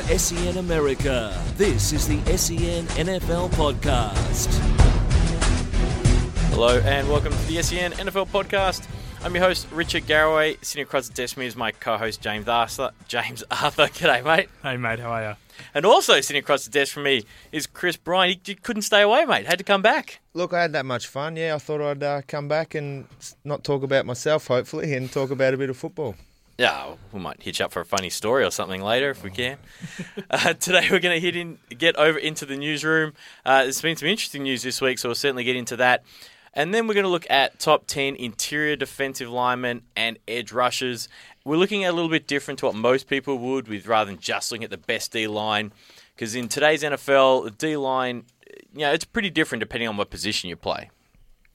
for SEN America. This is the SEN NFL Podcast. Hello and welcome to the SEN NFL Podcast. I'm your host, Richard Garraway. Sitting across the desk from me is my co-host, James Arthur. James Arthur, g'day, mate. Hey, mate, how are you? And also sitting across the desk from me is Chris Bryan. He, he couldn't stay away, mate. Had to come back. Look, I had that much fun. Yeah, I thought I'd uh, come back and not talk about myself, hopefully, and talk about a bit of football. Yeah, we might hitch up for a funny story or something later if we can. Uh, today we're going to hit in, get over into the newsroom. Uh, there's been some interesting news this week, so we'll certainly get into that. And then we're going to look at top 10 interior defensive linemen and edge rushers. We're looking at a little bit different to what most people would, with rather than just looking at the best D line. Because in today's NFL, the D line, you know, it's pretty different depending on what position you play.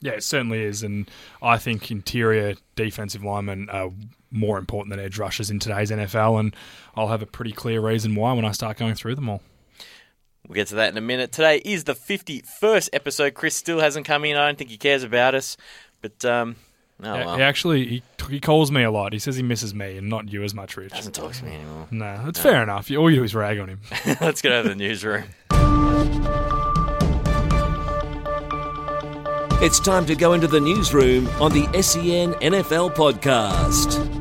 Yeah, it certainly is. And I think interior defensive linemen are more important than edge rushers in today's NFL. And I'll have a pretty clear reason why when I start going through them all. We'll get to that in a minute. Today is the 51st episode. Chris still hasn't come in. I don't think he cares about us. But, um, oh Yeah, well. He actually he, he calls me a lot. He says he misses me and not you as much, Rich. doesn't talk to me anymore. No, it's fair enough. All you do is rag on him. Let's get over to the newsroom. It's time to go into the newsroom on the SEN NFL Podcast.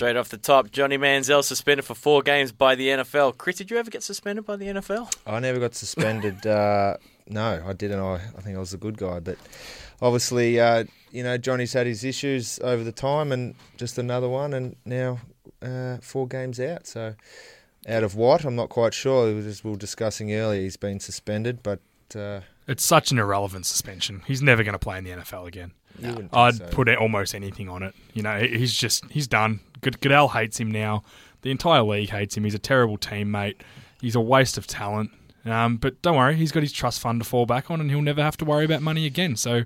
Straight off the top, Johnny Manziel suspended for four games by the NFL. Chris, did you ever get suspended by the NFL? I never got suspended. uh, no, I didn't. I, I think I was a good guy. But obviously, uh, you know, Johnny's had his issues over the time and just another one, and now uh, four games out. So, out of what? I'm not quite sure. We were, just, we were discussing earlier, he's been suspended, but uh, It's such an irrelevant suspension. He's never going to play in the NFL again. you I'd so. put almost anything on it. You know, he's just he's done. Good- Goodell hates him now. The entire league hates him. He's a terrible teammate. He's a waste of talent. Um, but don't worry, he's got his trust fund to fall back on, and he'll never have to worry about money again. So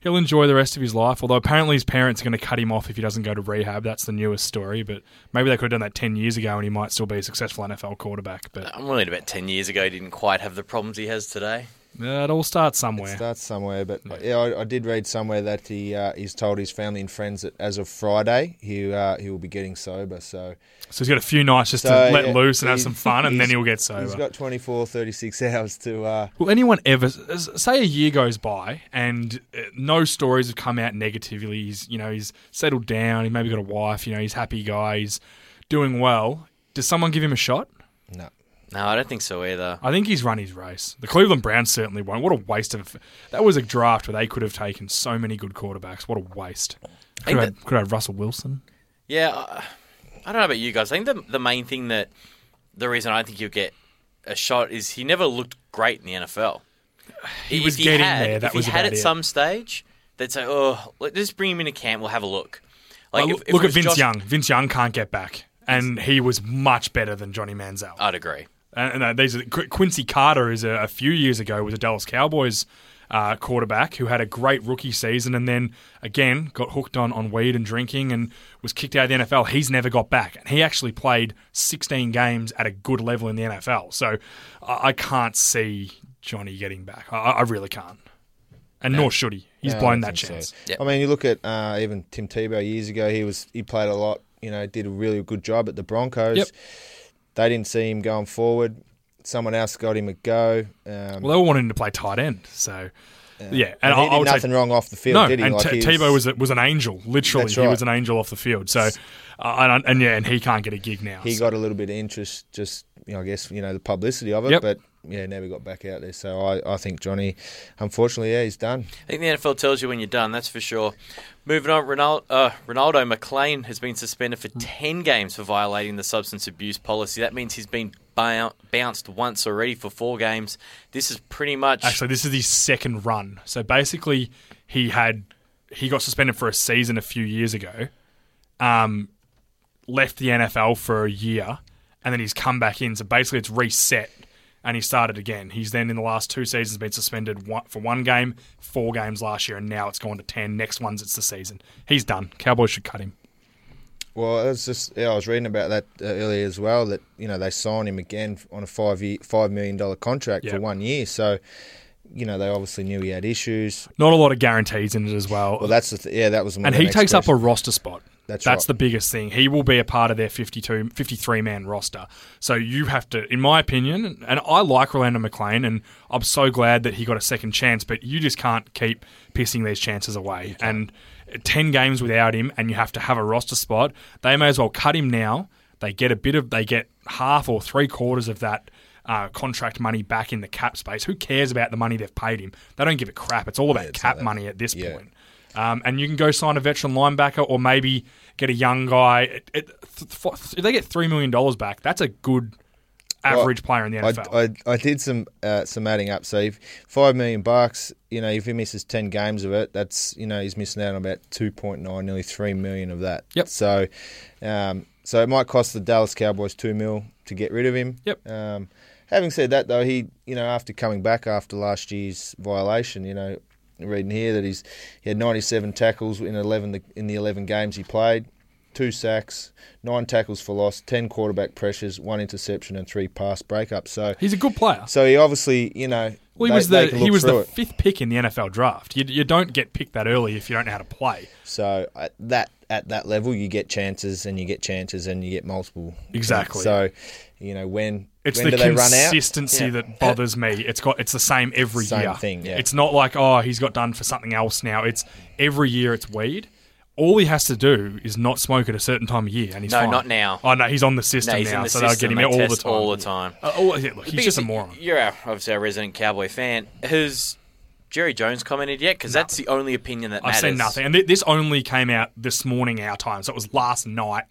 he'll enjoy the rest of his life. Although apparently his parents are going to cut him off if he doesn't go to rehab. That's the newest story. But maybe they could have done that ten years ago, and he might still be a successful NFL quarterback. But I'm worried about 10 years ago, he didn't quite have the problems he has today. Uh, it all starts somewhere. It starts somewhere, but yeah, I, I did read somewhere that he uh, he's told his family and friends that as of Friday he uh, he will be getting sober. So so he's got a few nights just So, to let yeah, loose and have some fun, and then he'll get sober. he's got 24, 36 hours to. Uh, Will anyone ever say a year goes by and uh, no stories have come out negatively? He's you know he's settled down. He maybe got a wife. You know he's happy guy. He's doing well. Does someone give him a shot? no, No, I don't think so either. I think he's run his race. The Cleveland Browns certainly won't. What a waste of that was a draft where they could have taken so many good quarterbacks. What a waste. Could have, had, could have Russell Wilson. Yeah, I, I don't know about you guys. I think the, the main thing that the reason I don't think he'll get a shot is he never looked great in the NFL. He If was getting had, there, that if was he had at it. some stage, they'd say, "Oh, let, just bring him into camp. We'll have a look." Like, Well, if- look at Vince Josh- Young. Vince Young can't get back, and he was much better than Johnny Manziel. I'd agree. And, and uh, these are, Quincy Carter is a, a few years ago was a Dallas Cowboys uh, quarterback who had a great rookie season and then again got hooked on, on weed and drinking and was kicked out of the NFL. He's never got back, and he actually played 16 games at a good level in the NFL. So I, I can't see Johnny getting back. I, I really can't, and nor should he. He's No, blown that think so. chance. Yep. I mean, you look at uh, even Tim Tebow years ago. He was he played a lot. You know, did a really good job at the Broncos. Yep. They didn't see him going forward. Someone else got him a go. Um, Well, they were wanting him to play tight end, so. Yeah, and I- he I did say- nothing wrong off the field, no, did he? and Like, T- Tebow was a, was an angel. Literally, That's he was an angel off the field. So, uh, and, and yeah, and he can't get a gig now. he so. got a little bit of interest, just you know, I guess you know the publicity of it, Yep. but yeah, never got back out there. So I, I think Johnny, unfortunately, yeah, he's done. I think the NFL tells you when you're done. That's for sure. Moving on, Ronaldo, uh, Ronaldo McClain has been suspended for ten games for violating the substance abuse policy. That means he's been bounced once already for four games. This is pretty much Actually, this is his second run. So basically, he had he got suspended for a season a few years ago, um, left the NFL for a year, and then he's come back in. So basically, it's reset, and he started again. He's then in the last two seasons been suspended one, for one game, four games last year, and now it's gone to ten. Next one's it's the season. He's done. Cowboys should cut him. Well, it was just yeah, I was reading about that uh, earlier as well. That you know they signed him again on a five year, five million dollar contract Yep. for one year. So, you know, they obviously knew he had issues. Not a lot of guarantees in it as well. Well, that's the th- yeah, that was. and he takes up a roster spot. That's That's right. the biggest thing. He will be a part of their 52, 53 man roster. So you have to, in my opinion, and I like Rolando McClain, and I'm so glad that he got a second chance, but you just can't keep pissing these chances away. And 10 games without him, and you have to have a roster spot, they may as well cut him now. They get a bit of, they get half or three quarters of that. Uh, contract money back in the cap space. Who cares about the money they've paid him? They don't give a crap. It's all about it's cap money at this yeah. point. Um, and you can go sign a veteran linebacker or maybe get a young guy. It, it, if they get $3 million back, that's a good average player in the I, NFL. I, I did some uh, some adding up. So if five million bucks, you know, if he misses ten games of it, that's you know he's missing out on about two point nine, nearly three million of that. Yep. So, um, so it might cost the Dallas Cowboys two mil to get rid of him. Yep. Um, having said that, though, he you know after coming back after last year's violation, you know, reading here that he's he had ninety seven tackles in eleven in the eleven games he played. Two sacks, nine tackles for loss, ten quarterback pressures, one interception, and three pass breakups. So, He's a good player. so he obviously, you know, Well, he they- was the he was the it. fifth pick in the NFL draft. You, you don't get picked that early if you don't know how to play. So at that at that level, you get chances, and you get chances, and you get multiple. Exactly. So, you know, when It's when the do they run out? consistency that bothers me. It's got it's the same every Same year. thing, yeah. It's not like oh he's got done for something else now. It's every year it's weed. All he has to do is not smoke at a certain time of year, and he's No, fine. not now. Oh no, he's on the system No, now, the so they'll system. get him They all the test time. all the time. Uh, oh, yeah, look, he's just a Because moron. You're our, obviously our resident Cowboy fan. Has Jerry Jones commented yet? Because that's the only opinion that I've matters. seen nothing, and th- this only came out this morning our time, so it was last night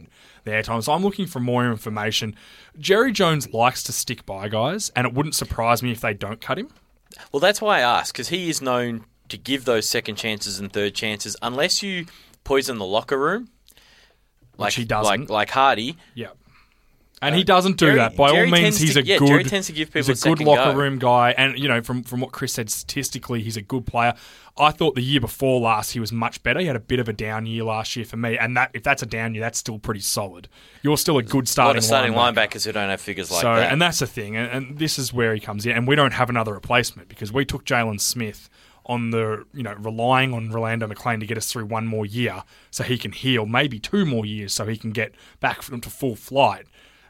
their time. So I'm looking for more information. Jerry Jones likes to stick by guys, and it wouldn't surprise me if they don't cut him. Well, that's why I ask, because he is known to give those second chances and third chances unless you poison the locker room. Like he doesn't. Like, like Hardy. Yeah. And he doesn't do Jerry- that. By Jerry all means, tends he's to- a yeah, good. Jerry tends to give people he's a a good second locker go. room guy, and you know, from from what Chris said, statistically, he's a good player. I thought the year before last he was much better. He had a bit of a down year last year for me, and that if that's a down year, that's still pretty solid. You're still a good A lot starting of starting linebacker. linebackers who don't have figures like so, that. and that's the thing, and, and this is where he comes in. And we don't have another replacement because we took Jaylon Smith on the, you know, relying on Rolando McClain to get us through one more year so he can heal, maybe two more years so he can get back from to full flight.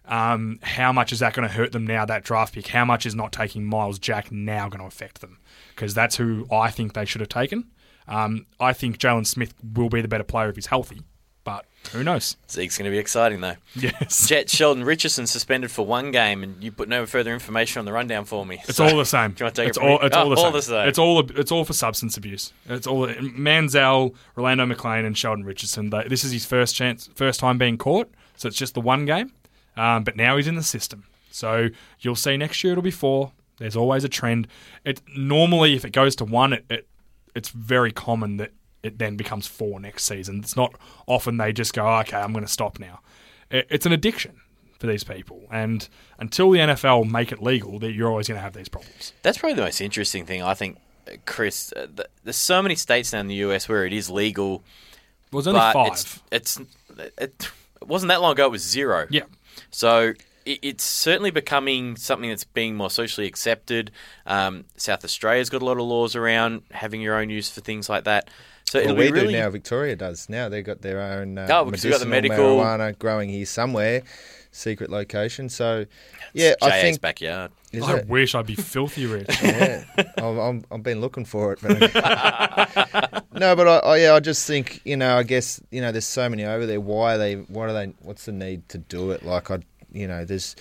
Um, how much is that going to hurt them now, that draft pick? How much is not taking Myles Jack now going to affect them? Because that's who I think they should have taken. Um, I think Jaylon Smith will be the better player if he's healthy, but who knows? Zeke's going to be exciting though. Yes. Jet Sheldon Richardson suspended for one game, and you put no further information on the rundown for me. It's So- all the same. Do you want to take it's it all, it's Oh, all, the, all same. the same. It's all it's all for substance abuse. It's all Manziel, Rolando McClain, and Sheldon Richardson. They, this is his first chance, first time being caught. So it's just the one game. Um, but now he's in the system. So you'll see next year it'll be four. There's always a trend. It normally if it goes to one, it, it it's very common that it then becomes four next season. It's not often they just go, okay, I'm going to stop now. It, it's an addiction for these people, and until the NFL make it legal, that you're always going to have these problems. That's probably the most interesting thing. I think, Chris. Uh, th- there's so many states now in the US where it is legal, It was only five. It's, it's it, it wasn't that long ago. It was zero. yeah, So it, it's certainly becoming something that's being more socially accepted. Um, South Australia's got a lot of laws around having your own use for things like that. So Well, we really do now. Victoria does now. They've got their own uh, Oh, we've got the medical- marijuana growing here somewhere, secret location. So, yeah, JA's I think backyard. I it? wish I'd be filthy rich. yeah, I'm, I'm, I've been looking for it. But no, but I, I, yeah, I just think you know, I guess you know, there's so many over there. Why are they? What are they? What's the need to do it? Like I, you know, there's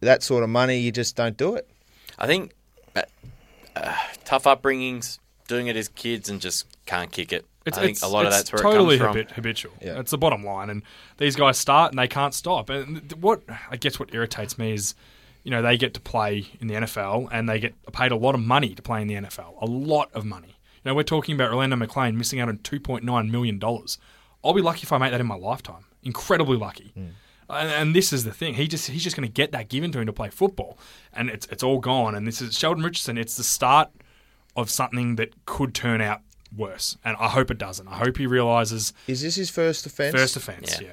that sort of money. You just don't do it. I think uh, uh, tough upbringings, doing it as kids, and just can't kick it. It's, I think it's, a lot of that's where totally it comes from. habit- habitual. Yeah. That's the bottom line. And these guys start and they can't stop. And what I guess what irritates me is, you know, they get to play in the NFL and they get paid a lot of money to play in the NFL. A lot of money. You know, we're talking about Orlando McClain missing out on two point nine million dollars. I'll be lucky if I make that in my lifetime. Incredibly lucky. Hmm. And, and this is the thing. He just he's just going to get that given to him to play football, and it's it's all gone. And this is Sheldon Richardson. It's the start of something that could turn out worse, and I hope it doesn't. I hope he realizes Is this his first offence? first offence. Yeah. Yeah.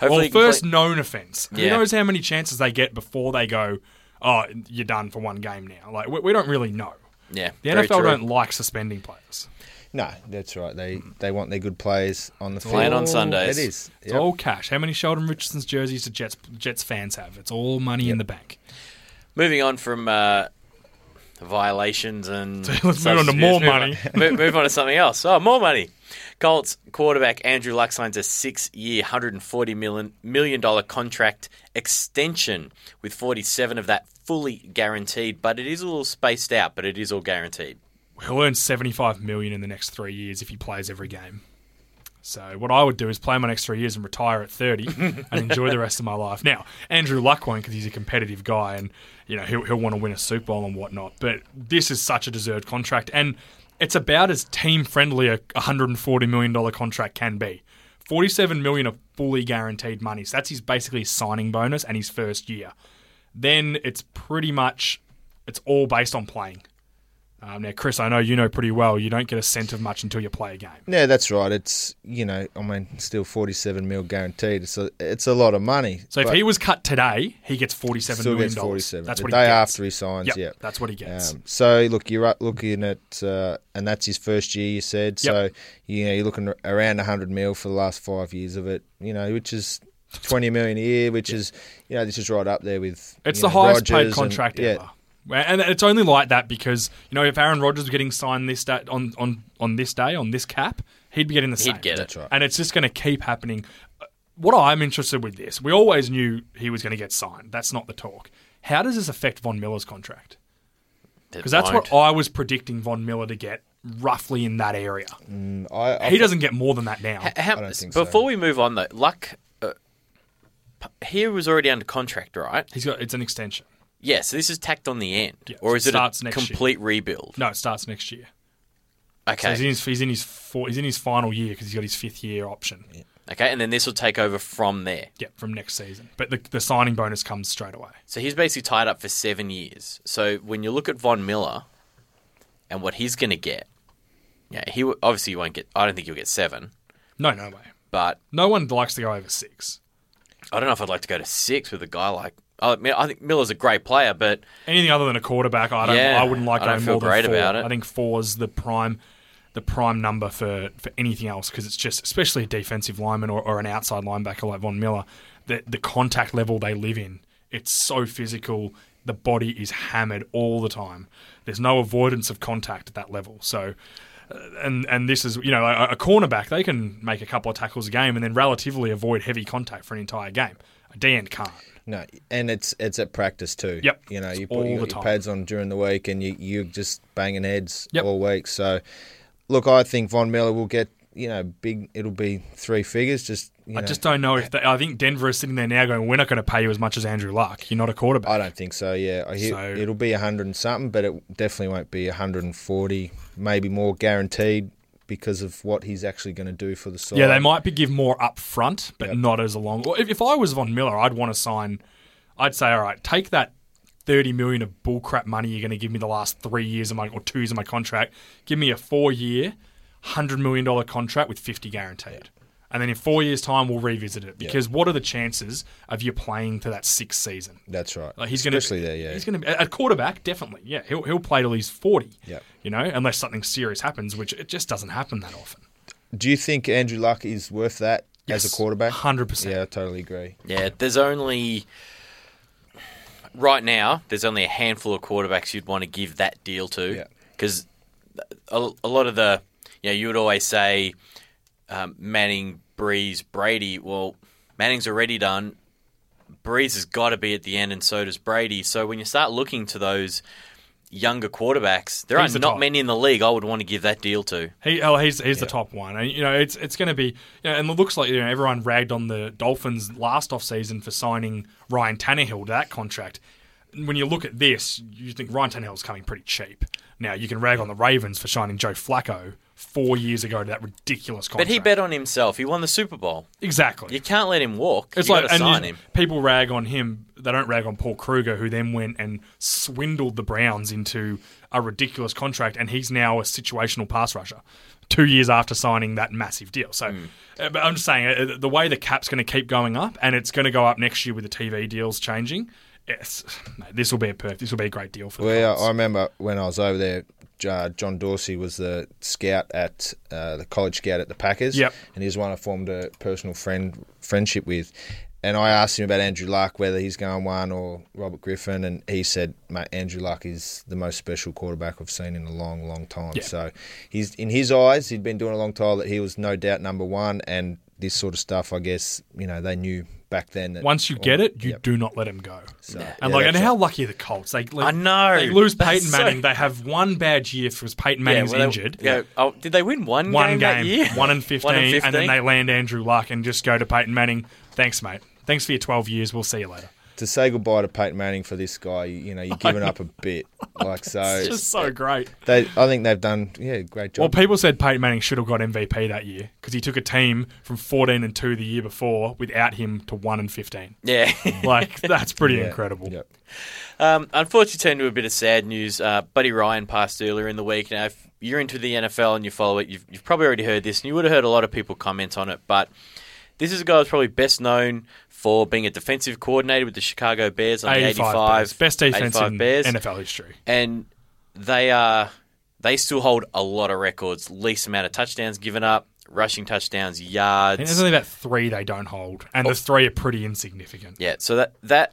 Hopefully, Well, first play- known offence. Who knows how many chances they get before they go, oh, you're done for one game now? Like we, we don't really know. Yeah, The very NFL true. don't like suspending players. No, that's right. They they want their good players on the field. Playing on Sundays. It is. It's all cash. How many Sheldon Richardson's jerseys do Jets Jets fans have? It's all money in the bank. Moving on from uh, violations and let's move on to more move money. On, move, move on to something else. Oh, more money. Colts quarterback Andrew Luck signs a six-year, $140 million, million dollar contract extension, with 47 of that fully guaranteed. But it is a little spaced out, but it is all guaranteed. He'll earn seventy five million in the next three years if he plays every game. So what I would do is play my next three years and retire at thirty and enjoy the rest of my life. Now Andrew Luck won't because he's a competitive guy and you know he'll he'll want to win a Super Bowl and whatnot. But this is such a deserved contract and it's about as team friendly a one hundred and forty million dollar contract can be. Forty seven million of fully guaranteed money. So that's his basically signing bonus and his first year. Then it's pretty much it's all based on playing. Um, now, Chris, I know you know pretty well. You don't get a cent of much until you play a game. Yeah, that's right. It's you know, I mean, still forty-seven mil guaranteed. It's a it's a lot of money. So if he was cut today, he gets forty-seven still million gets dollars. forty-seven. That's the what day he gets. after he signs. Yep, yeah, that's what he gets. Um, so look, you're looking at, uh, and that's his first year. You said so. You know, you're looking around hundred mil for the last five years of it. You know, which is twenty million a year, which is you know this is right up there with. it's the know, highest paid Rodgers and- contract yeah, ever. And it's only like that because you know if Aaron Rodgers was getting signed this day, on, on on this day on this cap, he'd be getting the same. He'd get it. That's right. and it's just going to keep happening. What I'm interested with this, we always knew he was going to get signed. That's not the talk. How does this affect Von Miller's contract? Because that's what I was predicting Von Miller to get roughly in that area. I, I He doesn't get more than that now. H- How, I don't think so. before we move on, though, Luck, uh, p- he was already under contract, right? He's got it's an extension. Yeah, so this is tacked on the end. Yeah, or so is it it a next year. complete rebuild? No, it starts next year. So Okay. he's in his he's in his four, he's in his final year because he's got his fifth year option. Yeah. Okay, and then this will take over from there. from next season. But the, the signing bonus comes straight away. So he's basically tied up for seven years. So when you look at Von Miller and what he's going to get, yeah, he obviously you won't get. I don't think you'll get seven, No, no way. but No one likes to go over six. I don't know if I'd like to go to six with a guy like. I mean, I think Miller's a great player, but Anything other than a quarterback, I don't. Yeah, I wouldn't like I don't feel more than great four. about it. I think four's the prime, the prime number for, for anything else because it's just, especially a defensive lineman or, or an outside linebacker like Von Miller, the the contact level they live in, it's so physical. The body is hammered all the time. There's no avoidance of contact at that level. So. uh, And and this is you know a, a cornerback they can make a couple of tackles a game and then relatively avoid heavy contact for an entire game. A D end can't. No, and it's it's at practice too. Yep. You know, you All put you the got time. your pads on during the week, and you you're just banging heads Yep. all week. So, look, I think Von Miller will get you know big. It'll be three figures. Just you I know, just don't know if they, I think Denver is sitting there now going, we're not going to pay you as much as Andrew Luck. You're not a quarterback. I don't think so. Yeah, I hear So- it'll be a hundred and something, but it definitely won't be a hundred and forty, maybe more guaranteed because of what he's actually going to do for the side. yeah, they might be give more up front, but Yep. not as a long. If, if I was Von Miller, I'd want to sign. I'd say, all right, take that thirty million of bullcrap money you're going to give me the last three years of my or two years of my contract. Give me a four year, hundred million dollar contract with fifty guaranteed. And then in four years' time, we'll revisit it because what are the chances of you playing to that sixth season? That's right. Like he's going to, especially there. Yeah, he's going to at quarterback definitely. Yeah, he'll he'll play till he's forty. Yep. you know, unless something serious happens, which it just doesn't happen that often. Do you think Andrew Luck is worth that as a quarterback? hundred percent. Yeah, I totally agree. yeah, there's only right now. There's only a handful of quarterbacks you'd want to give that deal to Yeah. because a, a lot of the you know you would always say um, Manning, Brees, Brady. Well, Manning's already done. Brees has got to be at the end, and so does Brady. So when you start looking to those younger quarterbacks, there He's are the not top. many in the league I would want to give that deal to. He, oh, he's he's the top one, and you know it's it's going to be, you know, and it looks like you know everyone ragged on the Dolphins last off season for signing Ryan Tannehill to that contract. When you look at this, you think Ryan Tannehill's coming pretty cheap. Now you can rag on the Ravens for signing Joe Flacco four years ago to that ridiculous contract. But he bet on himself. He won the Super Bowl. exactly. You can't let him walk. It's you like and you- him. people rag on him. They don't rag on Paul Kruger, who then went and swindled the Browns into a ridiculous contract, and he's now a situational pass rusher. Two years after signing that massive deal, so uh, but I'm just saying uh, the way the cap's going to keep going up, and it's going to go up next year with the TV deals changing. Yes, mate, this will be a perfect. This will be a great deal for the Well, Colts. I remember when I was over there uh, John Dorsey was the scout at uh, the college scout at the Packers. Yep. and he's one I formed a personal friend friendship with. And I asked him about Andrew Luck, whether he's going one or Robert Griffin, and he said, "Mate, Andrew Luck is the most special quarterback I've seen in a long, long time." Yeah. So, he's in his eyes, he'd been doing a long time that he was no doubt number one, and this sort of stuff, I guess, you know, they knew back then. That Once you get it, you Yep. do not let him go. So, And yeah, like, and that's how lucky are the Colts? They, I know. They lose That's Peyton so- Manning. They have one bad year because Peyton Manning's well, they- injured. Yeah. Oh, did they win one, One game, game, that year? one and 15, One and and then they land Andrew Luck and just go to Peyton Manning. Thanks, mate. Thanks for your 12 years. We'll see you later. To say goodbye to Peyton Manning for this guy, you know, you're giving up a bit. Like so, It's just so great. they, I think they've done yeah, great job. Well, people said Peyton Manning should have got MVP that year because he took a team from 14 and 2 the year before without him to 1 and 15. Yeah. Like, that's pretty Yeah, incredible. Yep. Um, unfortunately, turned to a bit of sad news. Uh, Buddy Ryan passed earlier in the week. Now, if you're into the NFL and you follow it, you've, you've probably already heard this, and you would have heard a lot of people comment on it. But this is a guy who's probably best known for being a defensive coordinator with the Chicago Bears on the 85 85 Bears. Best defense 85 in Bears. NFL history. and they are they still hold a lot of records. Least amount of touchdowns given up, rushing touchdowns, yards. And there's only about three they don't hold, and the three are pretty insignificant. Yeah, so that that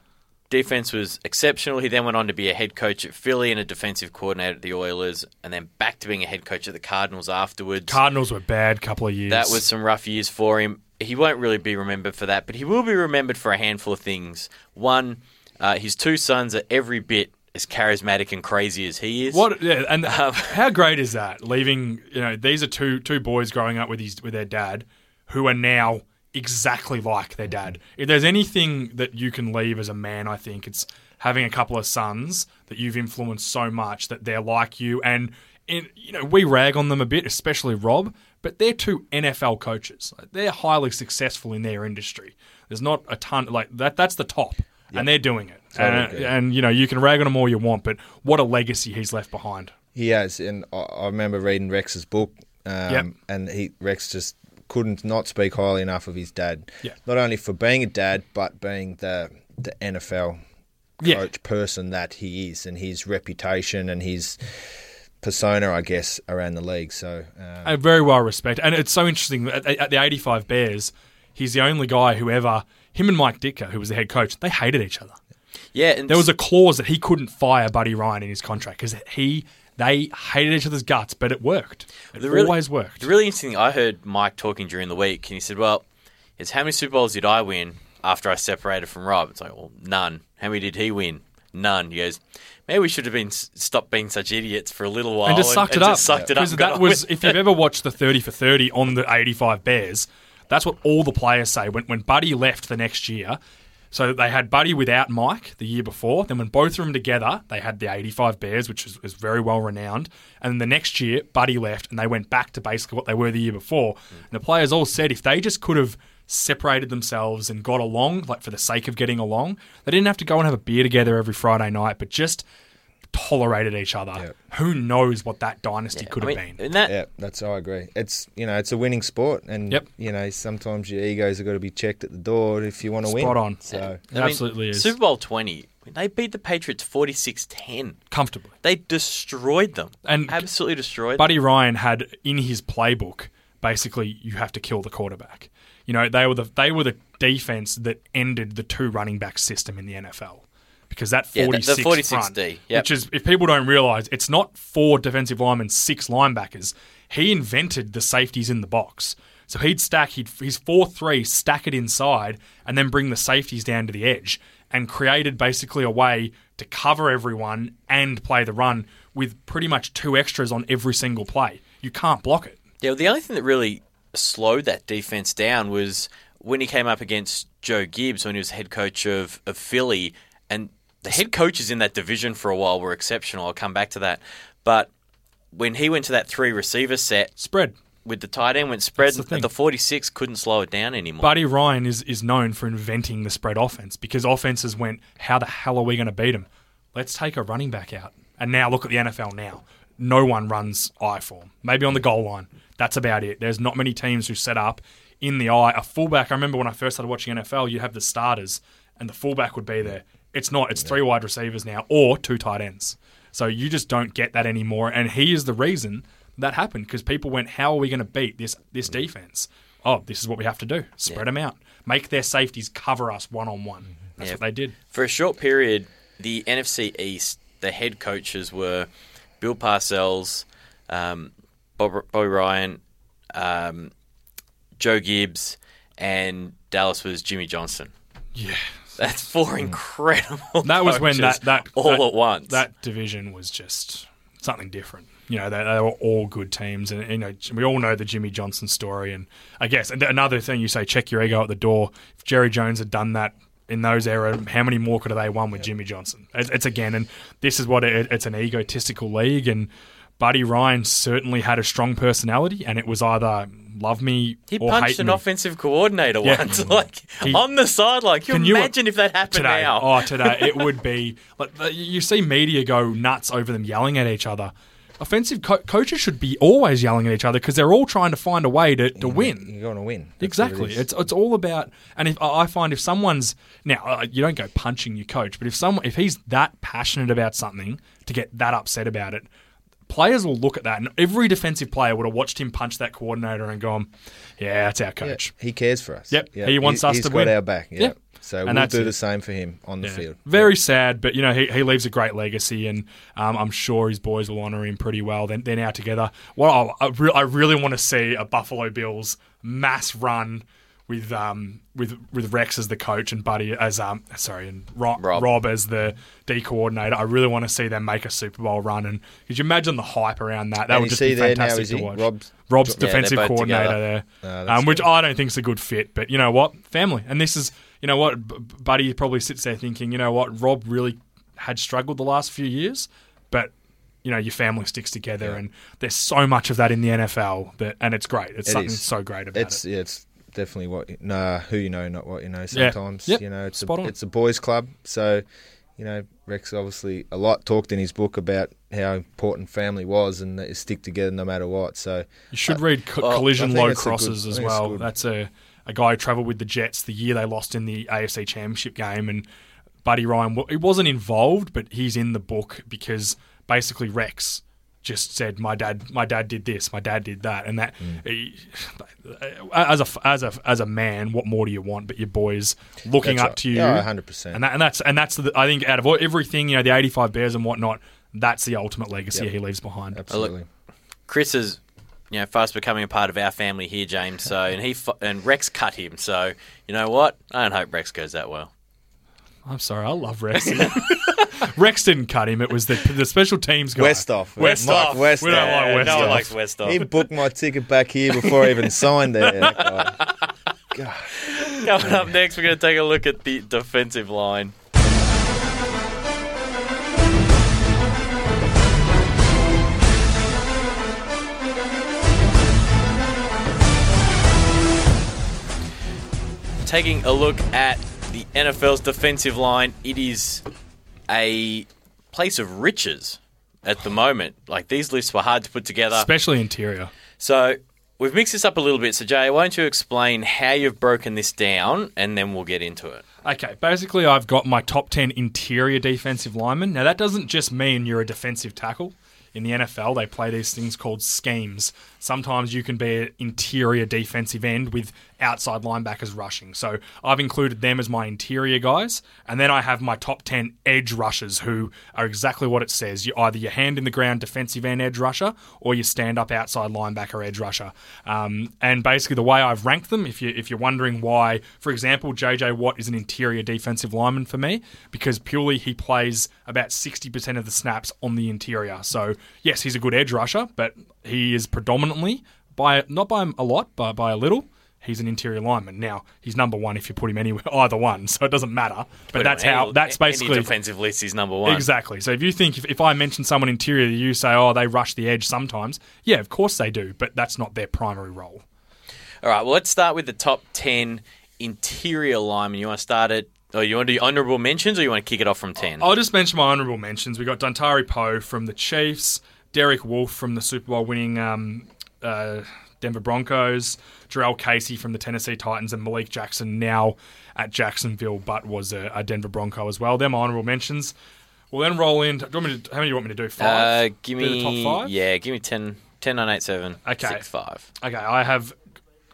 defense was exceptional. He then went on to be a head coach at Philly and a defensive coordinator at the Oilers, and then back to being a head coach at the Cardinals afterwards. Cardinals were bad couple of years. that was some rough years for him. He won't really be remembered for that, but he will be remembered for a handful of things. One, uh, his two sons are every bit as charismatic and crazy as he is. What yeah, and Um, how great is that? Leaving you know these are two two boys growing up with his with their dad, who are now exactly like their dad. If there's anything that you can leave as a man, I think it's having a couple of sons that you've influenced so much that they're like you. And in, you know we rag on them a bit, especially Rob, but they're two NFL coaches. Like, they're highly successful in their industry. There's not a ton like that. That's the top. And they're doing it, Totally and, and you know you can rag on him all you want, but what a legacy he's left behind. He has, and I, I remember reading Rex's book, um, Yep. and he Rex just couldn't not speak highly enough of his dad. Yeah. Not only for being a dad, but being the the NFL Yeah. coach person that he is, and his reputation and his persona, I guess, around the league. So um, Uh, very well respected. And it's so interesting at, at the 85 Bears, he's the only guy who ever, him and Mike Ditka, who was the head coach, they hated each other. yeah, and There was a clause that he couldn't fire Buddy Ryan in his contract because he, they hated each other's guts, but it worked. It The really- always worked. The really interesting thing, I heard Mike talking during the week, and he said, "Well, it's how many Super Bowls did I win after I separated from Rob?" It's like, well, none. How many did he win? None. He goes, maybe we should have been stopped being such idiots for a little while and just sucked it up. Just sucked it up. That was, if you've ever watched the 30 for 30 on the 85 Bears, that's what all the players say. When, when Buddy left the next year, so they had Buddy without Mike the year before. Then when both of them together, they had the 85 Bears, which is, is very well renowned. And then the next year, Buddy left and they went back to basically what they were the year before. Mm. And the players all said if they just could have separated themselves and got along, like for the sake of getting along, they didn't have to go and have a beer together every Friday night, but just tolerated each other. Yeah. Who knows what that dynasty could I mean, have been? and that yeah, that's I agree. It's you know it's a winning sport, and Yep. you know sometimes your egos have got to be checked at the door if you want to win. Spot on. So It absolutely is. Super Bowl 20, they beat the Patriots 46 10. Comfortably. They destroyed them. And Absolutely destroyed Buddy Ryan had in his playbook basically you have to kill the quarterback. You know, they were the they were the defense that ended the two running back system in the NFL. Because that Yeah, the- the 46, 46 front, D, yep. which is if people don't realize, it's not four defensive linemen, six linebackers. He invented the safeties in the box. So he'd stack he'd his four three, stack it inside, and then bring the safeties down to the edge, and created basically a way to cover everyone and play the run with pretty much two extras on every single play. You can't block it. Yeah, well, the only thing that really slowed that defense down was when he came up against Joe Gibbs when he was head coach of, of Philly. And the head coaches in that division for a while were exceptional. I'll come back to that. But when he went to that three receiver set Spread. with the tight end, went spread, the the 46 couldn't slow it down anymore. Buddy Ryan is, is known for inventing the spread offense because offenses went, how the hell are we going to beat them? Let's take a running back out. And now look at the NFL now. No one runs I form. Maybe on the goal line. That's about it. There's not many teams who set up in the eye. A fullback, I remember when I first started watching NFL, you'd have the starters and the fullback would be there. It's not. It's three wide receivers now or two tight ends. So you just don't get that anymore. And he is the reason that happened because people went, "How are we going to beat this this defense?" Oh, this is what we have to do: spread them out, make their safeties cover us one on one. That's Yeah. what they did. For a short period, the NFC East, the head coaches were Bill Parcells, um, Bob, Bobby Ryan, um, Joe Gibbs, and Dallas was Jimmy Johnson. Yeah, That's four incredible. that was when that that all that- at once. That division was just something different. You know, they, they were all good teams, and you know we all know the Jimmy Johnson story. And I guess and another thing you say, check your ego at the door. If Jerry Jones had done that in those era, how many more could have they won with Jimmy Johnson? It's, it's again, and this is what it, it's an egotistical league, and Buddy Ryan certainly had a strong personality, and it was either love me he or punched hate an me. offensive coordinator Yeah. once, like He- on the sideline. Can Can you you- imagine if that happened today. now? Oh, today it would be like you see media go nuts over them yelling at each other. Offensive co- coaches should be always yelling at each other because they're all trying to find a way to, to win. You're going to win. That's what it Exactly. It's it's all about. And if I I find if someone's now uh, you don't go punching your coach, but if someone if he's that passionate about something to get that upset about it, players will look at that, and every defensive player would have watched him punch that coordinator and gone, "Yeah, that's our Yeah, coach." he cares for us. Yep, Yeah, he wants us he's to got win. our back. Yeah. Yep. So And we'll do it. the same for him on the Yeah. field. Very sad, but you know he, he leaves a great legacy, and um, I'm sure his boys will honour him pretty well. They're, they're now together. Well, I, I, re- I really want to see a Buffalo Bills mass run with um with with Rex as the coach and Buddy as um sorry and Ro- Rob. Rob. as the D coordinator. I really want to see them make a Super Bowl run, and could you imagine the hype around that? That And would just be now, fantastic is to watch. Rob's- Rob's Yeah, defensive coordinator together. there, that's um, which. I don't think is a good fit. But you know what, family, and this is you know what, B- Buddy probably sits there thinking, you know what, Rob really had struggled the last few years, but you know your family sticks together, Yeah. and there's so much of that in the NFL that, and it's great. It's It something is. so great about It's it. it's definitely what you- nah, who you know, not what you know. Yeah. Sometimes Yep. you know it's Spot a, on. it's a boys' club, so you know Rex obviously a lot talked in his book about how important family was and that you stick together no matter what. So You should uh, read co- oh, well, collision low a good- crosses as well. That's a a guy who travelled with the Jets the year they lost in the AFC Championship game, and Buddy Ryan. He wasn't involved, but he's in the book because basically Rex just said, "My dad, my dad did this, my dad did that," and that. Mm. he- as a as a as a man, what more do you want? But your boys looking That's up right. to you, Yeah, 100%. and that, and that's and that's the, I think out of all, everything, you know, the eighty-five Bears and whatnot. That's the ultimate legacy Yep. he leaves behind. absolutely. Chris is, you know, fast becoming a part of our family here, James. So, and he and Rex cut him. So, you know what? I don't hope Rex goes that well. I'm sorry, I love Rex. Rex didn't cut him. It was the the special teams guy. Westhoff. Westhoff. Mike Westhoff. We don't like Yeah, Westhoff. No one likes Westhoff. He booked my ticket back here before I even signed there. That guy. God. Coming up next, we're going to take a look at the defensive line. Taking a look at the NFL's defensive line, it is a place of riches at the moment. Like these lists were hard to put together. especially interior. So we've mixed this up a little bit. So Jay, why don't you explain how you've broken this down, and then we'll get into it. Okay, basically, I've got my top 10 interior defensive linemen. Now, that doesn't just mean you're a defensive tackle. In the NFL, they play these things called schemes. Sometimes you can be an interior defensive end with outside linebackers rushing. So I've included them as my interior guys. And then I have my top 10 edge rushers who are exactly what it says. You either your hand in the ground defensive end edge rusher or you stand up outside linebacker edge rusher. Um, and basically, the way I've ranked them, if, you, if you're wondering why, for example, JJ Watt is an interior defensive lineman for me because purely he plays about 60% of the snaps on the interior. So, yes, he's a good edge rusher, but he is predominantly, by not by a lot, but by a little, he's an interior lineman. Now, he's number one if you put him anywhere, either one, so it doesn't matter. But Put that's on how, any- that's basically. any defensive list is number one. Exactly. So if you think if, if I mention someone interior, you say, oh, they rush the edge sometimes. Yeah, of course they do, but that's not their primary role. All right. Well, let's start with the top ten interior linemen. You want to start it? Or you want to do honourable mentions, or you want to kick it off from ten? I'll just mention my honourable mentions. We got Dontari Poe from the Chiefs, Derek Wolfe from the Super Bowl winning um, uh, Denver Broncos, Jurrell Casey from the Tennessee Titans, and Malik Jackson now at Jacksonville, but was a, a Denver Bronco as well. They're my honourable mentions. We'll then roll in. Do you want me to, how many do you want me to do? Uh, Five. give Do the me top five? yeah, give me 10, 10 9, 8, 7, Okay. 6, 5. Okay, I have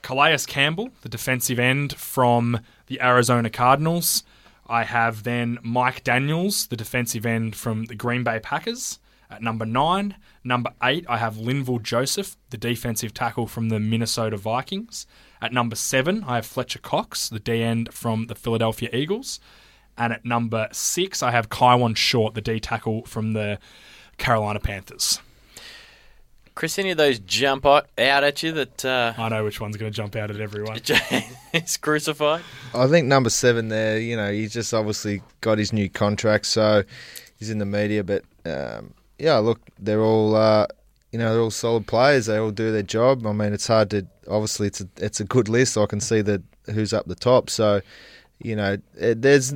Calais Campbell, the defensive end from the Arizona Cardinals. I have then Mike Daniels, the defensive end from the Green Bay Packers, at number nine. Number eight, I have Linval Joseph, the defensive tackle from the Minnesota Vikings. At number seven, I have Fletcher Cox, the D end from the Philadelphia Eagles. And at number six, I have Kawann Short, the D tackle from the Carolina Panthers. Chris, any of those jump out out at you that uh, I know which one's going to jump out at everyone. is crucified? I think number seven there, you know, he's just obviously got his new contract, so he's in the media. But um, yeah, look, they're all, uh, you know, they're all solid players. They all do their job. I mean, it's hard to obviously it's a it's a good list. So I can see that who's up the top. So, you know, it, there's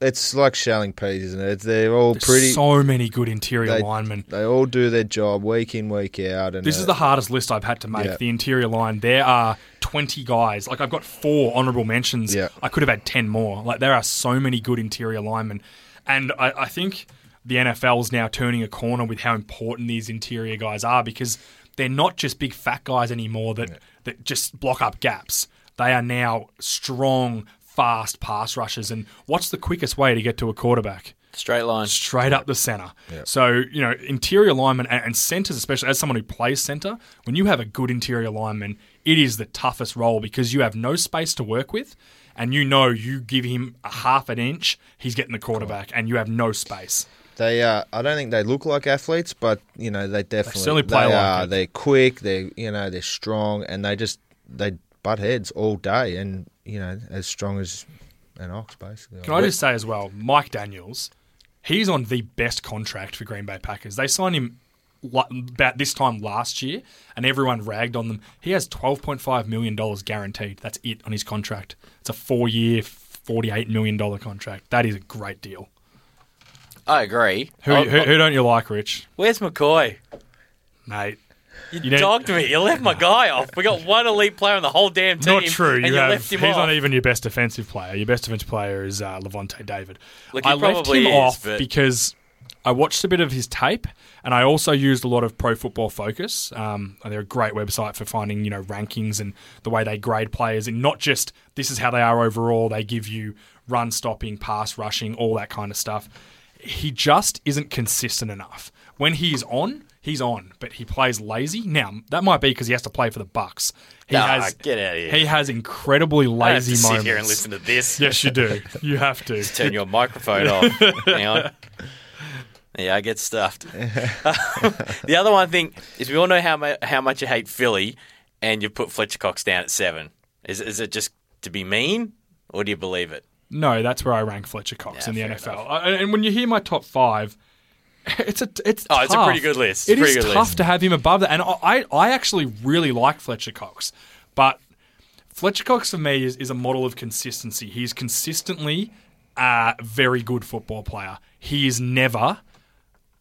it's like shelling peas, isn't it? They're all There's pretty. so many good interior They- linemen. they all do their job week in week out. And This uh, is the hardest list I've had to make. Yeah. The interior line. There are 20 guys. Like I've got four honourable mentions. Yeah. I could have had 10 more. Like there are so many good interior linemen, and I, I think the NFL is now turning a corner with how important these interior guys are because they're not just big fat guys anymore that that just block up gaps. They are now strong, fast pass rushers. And what's the quickest way to get to a quarterback? Straight line. straight up the center. So, you know, interior linemen and, and centers, especially as someone who plays center, when you have a good interior lineman, it is the toughest role because you have no space to work with. And you know, you give him a half an inch, he's getting the quarterback, and you have no space. They uh, I don't think they look like athletes, but you know they definitely certainly play they like are. it. They're quick. They're you know they're strong, and they just they butt heads all day, and you know as strong as an ox basically. Can I just say as well, Mike Daniels, he's on the best contract for Green Bay Packers. They signed him about this time last year, and everyone ragged on them. He has $12.5 million guaranteed. That's it on his contract. It's a four year, $48 million contract. That is a great deal. I agree. Who, Oh, who, oh, who don't you like, Rich? where's McCoy? Mate. You, You dogged me. You left my guy off. We got one elite player on the whole damn team. Not true. You you, have, left him he's off. not even your best defensive player. Your best defensive player is uh, Lavonte David. Look, I left him is, off but- because I watched a bit of his tape, and I also used a lot of Pro Football Focus. Um, they're a great website for finding you know rankings and the way they grade players, and not just this is how they are overall. They give you run stopping, pass rushing, all that kind of stuff. He just isn't consistent enough. When he's on, he's on, but he plays lazy. Now that might be because he has to play for the Bucks. He Ah, has get outta here. He has incredibly I have lazy to sit here and listen to this. Yes, you do. You have to. Turn your microphone off. Hang on. Yeah, I get stuffed. the other one thing is we all know how mu- how much you hate Philly, and you put Fletcher Cox down at seven. Is is it just to be mean, or do you believe it? No, that's where I rank Fletcher Cox Yeah, in the fair NFL. I- And when you hear my top five, it's a it's Oh, it's a tough. pretty good list. It It's is good tough list. to have him above that, and I I actually really like Fletcher Cox, but Fletcher Cox for me is, is a model of consistency. He's consistently a very good football player. He is never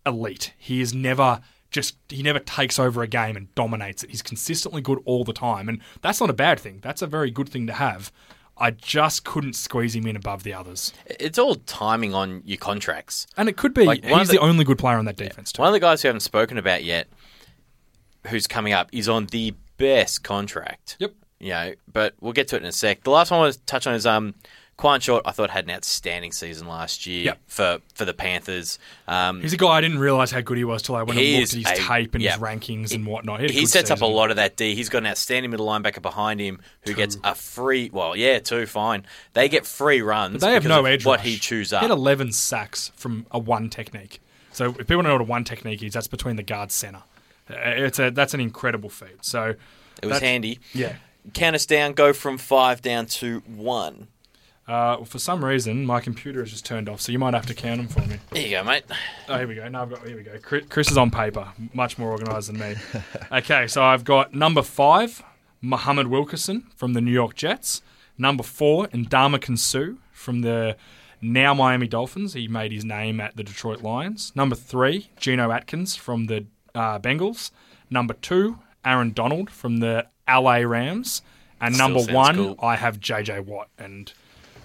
elite. He is never just he never takes over a game and dominates it. He's consistently good all the time, and that's not a bad thing. That's a very good thing to have. I just couldn't squeeze him in above the others, It's all timing on your contracts. and it could be Like, he's the- the, only good player on that defense too. One of the guys who haven't spoken about yet, who's coming up, is on the best contract. Yep. You know, but we'll get to it in a sec. The last one I want to touch on is um, Quan Short. I thought had an outstanding season last year Yep. for for the Panthers. Um, He's a guy I didn't realize how good he was till I went and looked at his a- tape and yeah. his rankings and whatnot. He, he sets up a lot of that D. He's got an outstanding middle linebacker behind him who gets a free. Well, yeah, two fine. They get free runs. But they have no of edge What rush. he chews He had 11 sacks from a one technique. So if people don't know what a one technique is, that's between the guard center. Uh, It's a that's an incredible feat. So it was handy. Yeah. Count us down. Go from five down to one. Uh, well, for some reason, my computer has just turned off, so you might have to count them for me. There you go, mate. Oh, here we go. No, I've got here we go. Chris, is on paper, much more organised than me. okay, so I've got number five, Muhammad Wilkerson from the New York Jets. Number four, Ndamukong Suh from the now Miami Dolphins. He made his name at the Detroit Lions. Number three, Geno Atkins from the uh, Bengals. Number two, Aaron Donald from the LA Rams. And Still number one, cool. I have JJ Watt. And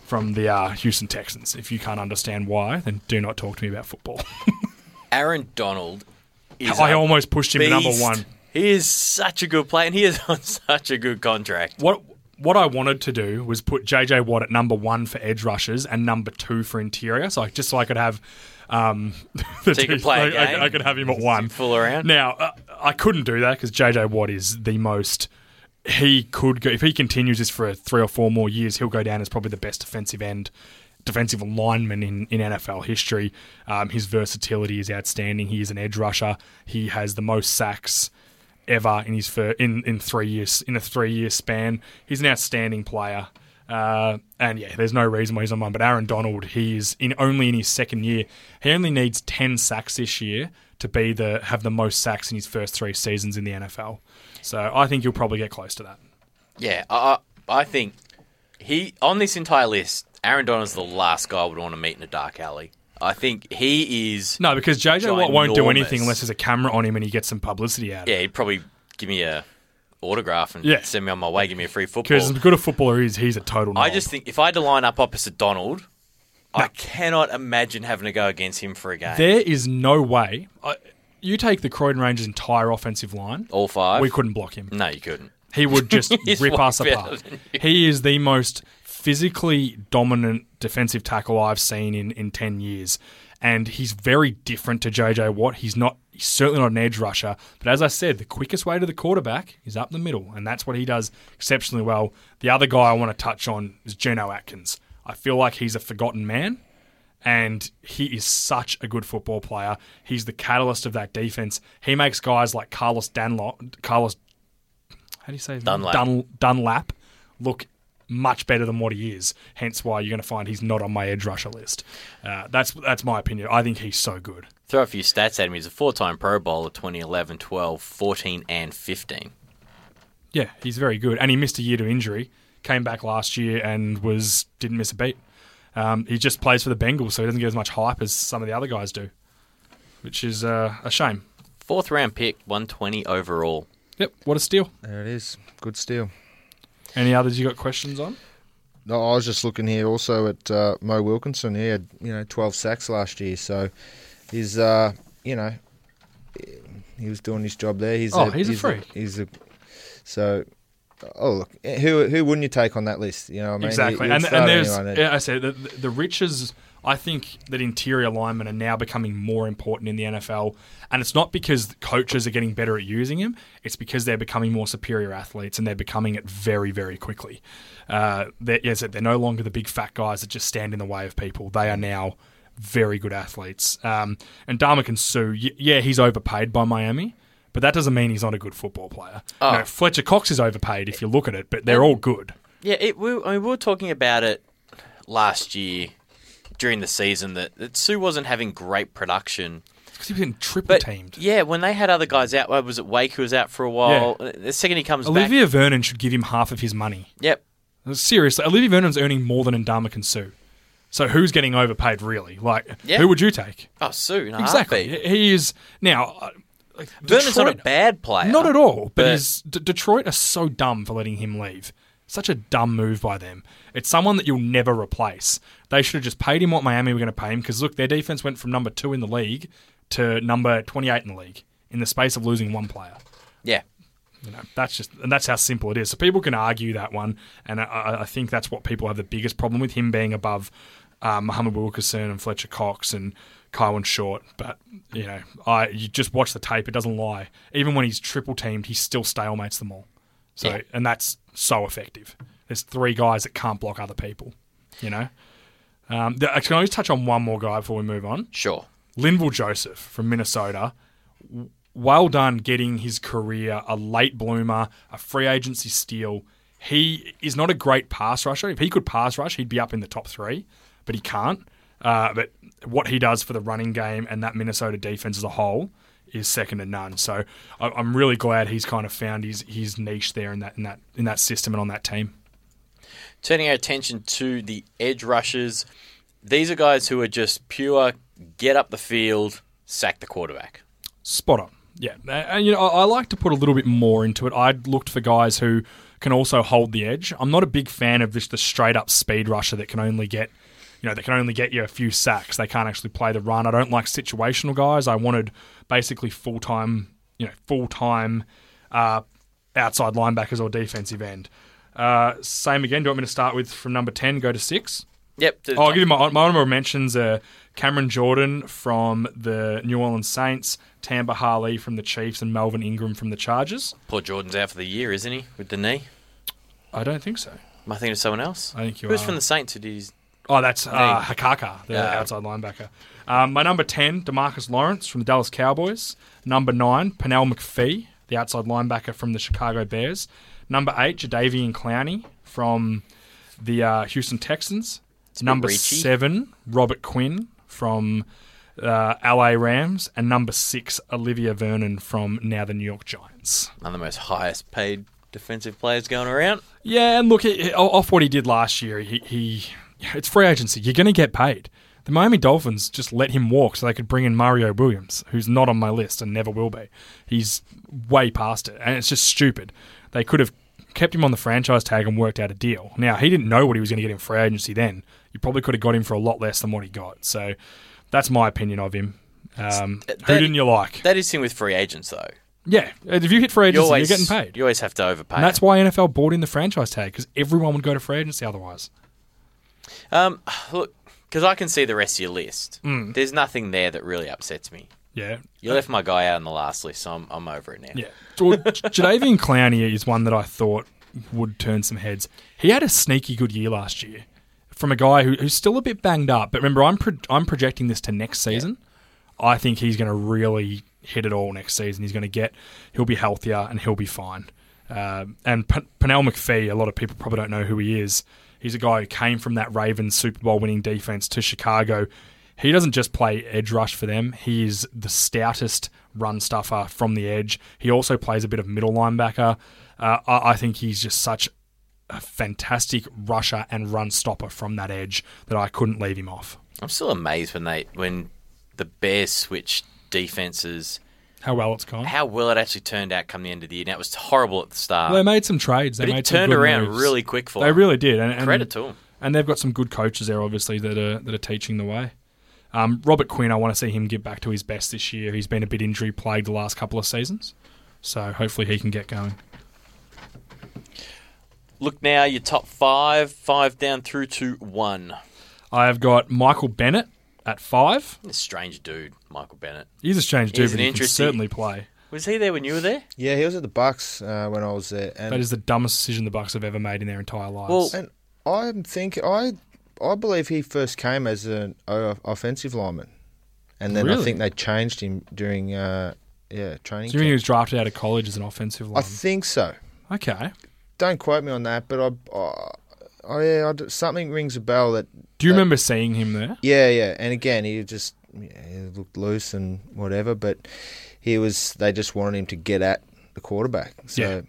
from the uh, Houston Texans. If you can't understand why, then do not talk to me about football. Aaron Donald is I almost pushed him to number one. He is such a good player, and he is on such a good contract. What what I wanted to do was put JJ Watt at number one for edge rushers and number two for interior, so I, just so I could have. Um, So could two- play a I- I-? I, could have him at one. Fool around. Now uh, I couldn't do that because JJ Watt is the most. He could go if he continues this for three or four more years. He'll go down as probably the best defensive end, defensive lineman in, in NFL history. Um, his versatility is outstanding. He is an edge rusher. He has the most sacks ever in his fir- in in three years in a three year span. He's an outstanding player. Uh, and yeah, there's no reason why he's on one. But Aaron Donald, he is in only in his second year. He only needs ten sacks this year to be the have the most sacks in his first three seasons in the NFL. So I think he'll probably get close to that. Yeah, I, I think he on this entire list, Aaron Donald's the last guy I would want to meet in a dark alley. I think he is. No, because JJ Watt won't do anything unless there's a camera on him and he gets some publicity out. of it. Yeah, he'd probably give me a autograph and Yeah. send me on my way. Give me a free football. Because as good a footballer he is, he's a total. I just think if I had to line up opposite Donald, I cannot imagine having to go against him for a game. there is no way. I, you take the Croydon Rangers' entire offensive line, All five. we couldn't block him. No, you couldn't. He would just rip us apart. He is the most physically dominant defensive tackle I've seen in, in 10 years. And he's very different to JJ Watt. He's not he's certainly not an edge rusher, but as I said, the quickest way to the quarterback is up the middle, and that's what he does exceptionally well. The other guy I want to touch on is Geno Atkins. I feel like he's a forgotten man and he is such a good football player. He's the catalyst of that defense. He makes guys like Carlos Danlop, Carlos, how do you say? Dunlap. Dun, Dunlap look much better than what he is. Hence why you're going to find he's not on my edge rusher list. Uh, that's that's my opinion. I think he's so good. Throw a few stats at him. He's a four-time Pro Bowler, 2011, 12, 14, and 15. Yeah, he's very good, and he missed a year to injury. Came back last year and was didn't miss a beat. Um, he just plays for the Bengals, so he doesn't get as much hype as some of the other guys do, which is uh, a shame. Fourth round pick, 120 overall. Yep, what a steal. There it is. Good steal. Any others you got questions on? No, I was just looking here also at uh, Mo Wilkerson. He had you know 12 sacks last year, so he's uh, you know he was doing his job there. He's Oh, he's a freak. he's a so. Oh look, who who wouldn't you take on that list? You know, what I mean, exactly. You- And, and there's, I said the, the, the riches. I think that interior linemen are now becoming more important in the NFL, and it's not because coaches are getting better at using them. It's because they're becoming more superior athletes, and they're becoming it very, very quickly. Uh, they're, yes, they're no longer the big fat guys that just stand in the way of people. They are now very good athletes. Um, and Ndamukong Suh, yeah, he's overpaid by Miami. But that doesn't mean he's not a good football player. Oh. No, Fletcher Cox is overpaid if you look at it, but they're all good. Yeah, it, we, I mean, we were talking about it last year during the season that, that Suh wasn't having great production. Because he was getting triple But teamed. yeah, when they had other guys out, uh, was it Wake who was out for a while? Uh, the second he comes back. Olivier Vernon should give him half of his money. yep. Uh, seriously, Olivier Vernon's earning more than Ndamukong Suh. So who's getting overpaid really? Like, Yeah. who would you take? Oh, Suh, Exactly. heartbeat. He is now. Uh, Like, Vernon's not a bad player. Not at all. But, But- D- Detroit are so dumb for letting him leave. Such a dumb move by them. It's someone that you'll never replace. They should have just paid him what Miami were going to pay him because look, their defense went from number two in the league to number twenty-eight in the league in the space of losing one player. Yeah. You know, that's just and that's how simple it is. So people can argue that one, and I, I think that's what people have the biggest problem with him being above um, Muhammad Wilkerson and Fletcher Cox and Kawann Short. But you know, I you just watch the tape; it doesn't lie. Even when he's triple teamed, he still stalemates them all. So, Yeah. and that's so effective. There's three guys that can't block other people. You know. Um, can I just touch on one more guy before we move on? Sure. Linval Joseph from Minnesota. Well done getting his career a late bloomer, a free agency steal. He is not a great pass rusher. If he could pass rush, he'd be up in the top three, but he can't. Uh, but what he does for the running game and that Minnesota defense as a whole is second to none. So I- I'm really glad he's kind of found his his niche there in that in that in that system and on that team. Turning our attention to the edge rushers. These are guys who are just pure get up the field, sack the quarterback. Spot on. Yeah, and you know, I I like to put a little bit more into it. I looked for guys who can also hold the edge. I'm not a big fan of just the straight up speed rusher that can only get, you know, they can only get you a few sacks. They can't actually play the run. I don't like situational guys. I wanted basically full time, you know, full time uh, outside linebackers or defensive end. Uh, same again. Do you want me to start with from number 10, go to six? Yep. Oh, I'll give you my, my honorable mentions. Uh, Cameron Jordan from the New Orleans Saints, Tamba Hali from the Chiefs, and Melvin Ingram from the Chargers. Poor Jordan's out for the year, isn't he, with the knee? I don't think so. Am I thinking of someone else? I think you are. Who's are. from the Saints who did his... Oh, that's uh, Hakaka, the Yeah. outside linebacker. Um, my number 10, Demarcus Lawrence from the Dallas Cowboys. Number 9, Pernell McPhee, the outside linebacker from the Chicago Bears. Number 8, Jadeveon Clowney from the uh, Houston Texans. bit Number 7, Robert Quinn from uh, LA Rams. And number 6, Olivier Vernon from now the New York Giants. One of the most highest paid defensive players going around. Yeah, and look, he- off what he did last year, he, he it's free agency. You're going to get paid. The Miami Dolphins just let him walk so they could bring in Mario Williams, who's not on my list and never will be. He's way past it, and it's just stupid. They could have kept him on the franchise tag and worked out a deal. Now, he didn't know what he was going to get in free agency then. You probably could have got him for a lot less than what he got. So that's my opinion of him. Um, That- who didn't you like? That is thing with free agents, though. yeah, if you hit free You agency, always, you're getting paid. You always have to overpay. And that's why NFL bought in the franchise tag because everyone would go to free agency otherwise. Um, look, because I can see the rest of your list. Mm. There's nothing there that really upsets me. Yeah, You left my guy out on the last list, so I'm, I'm over it now. Yeah. Well, Jadeveon Clowney is one that I thought would turn some heads. He had a sneaky good year last year from a guy who, who's still a bit banged up. But remember, I'm pro- I'm projecting this to next season. I think he's going to really hit it all next season. He's going to get, he'll be healthier and he'll be fine. Um, and P- Pernell McPhee, a lot of people probably don't know who he is. He's a guy who came from that Ravens Super Bowl winning defense to Chicago. He doesn't just play edge rush for them. He is the stoutest run stuffer from the edge. He also plays a bit of middle linebacker. Uh, I, I think he's just such a fantastic rusher and run stopper from that edge that I couldn't leave him off. I'm still amazed when they when the Bears switched defenses, How well it's gone. how well it actually turned out come the end of the year. Now it was horrible at the start, Well, they made some trades. They but made it turned around moves. really quick for They them. really did. And, and Credit to them. And they've got some good coaches there, obviously, that are that are teaching the way. Um, Robert Quinn, I want to see him get back to his best this year. He's been a bit injury plagued the last couple of seasons, so hopefully he can get going. Look now, your top five, five down through to one. I have got Michael Bennett at five. A strange dude, Michael Bennett. He's a strange dude, He's but an he can interesting- certainly play. Was he there when you were there? Yeah, he was at the Bucks uh, when I was there, and That is the dumbest decision the Bucks have ever made in their entire lives. Well- and I'm thinking I I believe he first came as an o- offensive lineman, and then I think they changed him during uh, yeah training. so you mean he camp. was drafted out of college as an offensive lineman? I lineman? think so. okay. Don't quote me on that, but I, I, I yeah, I d something rings a bell that Do you Uh, remember seeing him there? Yeah, yeah. And again, he just yeah, he looked loose and whatever, but he was. They just wanted him to get at the quarterback. So Yeah.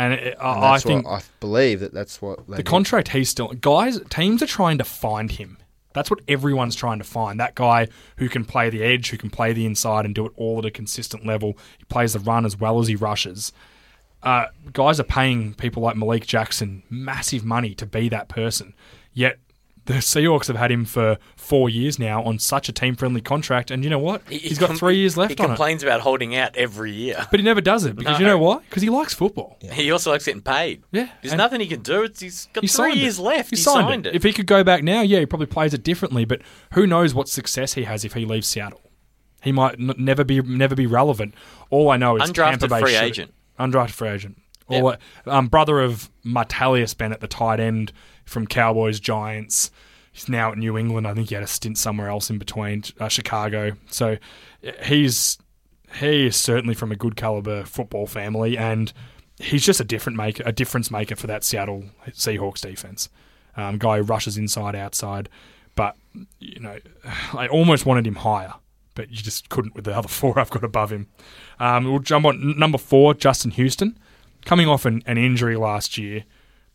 And, it, and I, I think I believe that that's what the contract he's still guys teams are trying to find him that's what everyone's trying to find that guy who can play the edge who can play the inside and do it all at a consistent level he plays the run as well as he rushes uh, guys are paying people like Malik Jackson massive money to be that person yet the Seahawks have had him for four years now on such a team friendly contract and you know what He- he he's got com- three years left He on it complains about holding out every year. but he never does it because you know why because he likes football He also likes getting paid. Yeah, There's and- nothing he can do. It's, he's got He three signed it. years left. He, He, signed, it. If he could go back now, yeah, he probably plays it differently. But who knows what success he has if he leaves Seattle? He might n- never be never be relevant. All I know is Undrafted Tampa Bay free should- agent. Undrafted free agent. Yep. Or um, brother of Martellus Bennett, the tight end from Cowboys, Giants. He's now at New England. I think he had a stint somewhere else in between uh, Chicago. So he's he is certainly from a good caliber football family, and he's just a different maker, a difference maker for that Seattle Seahawks defense. Um, guy who rushes inside, outside, but you know, I almost wanted him higher, but you just couldn't with the other four I've got above him. Um, we'll jump on number four, Justin Houston, coming off an, an injury last year.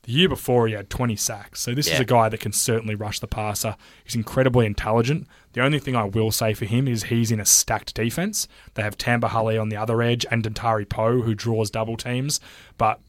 The year before, he had 20 sacks. So this is a guy that can certainly rush the passer. He's incredibly intelligent. The only thing I will say for him is he's in a stacked defense. They have Tamba Hali on the other edge and Dontari Poe, who draws double teams. But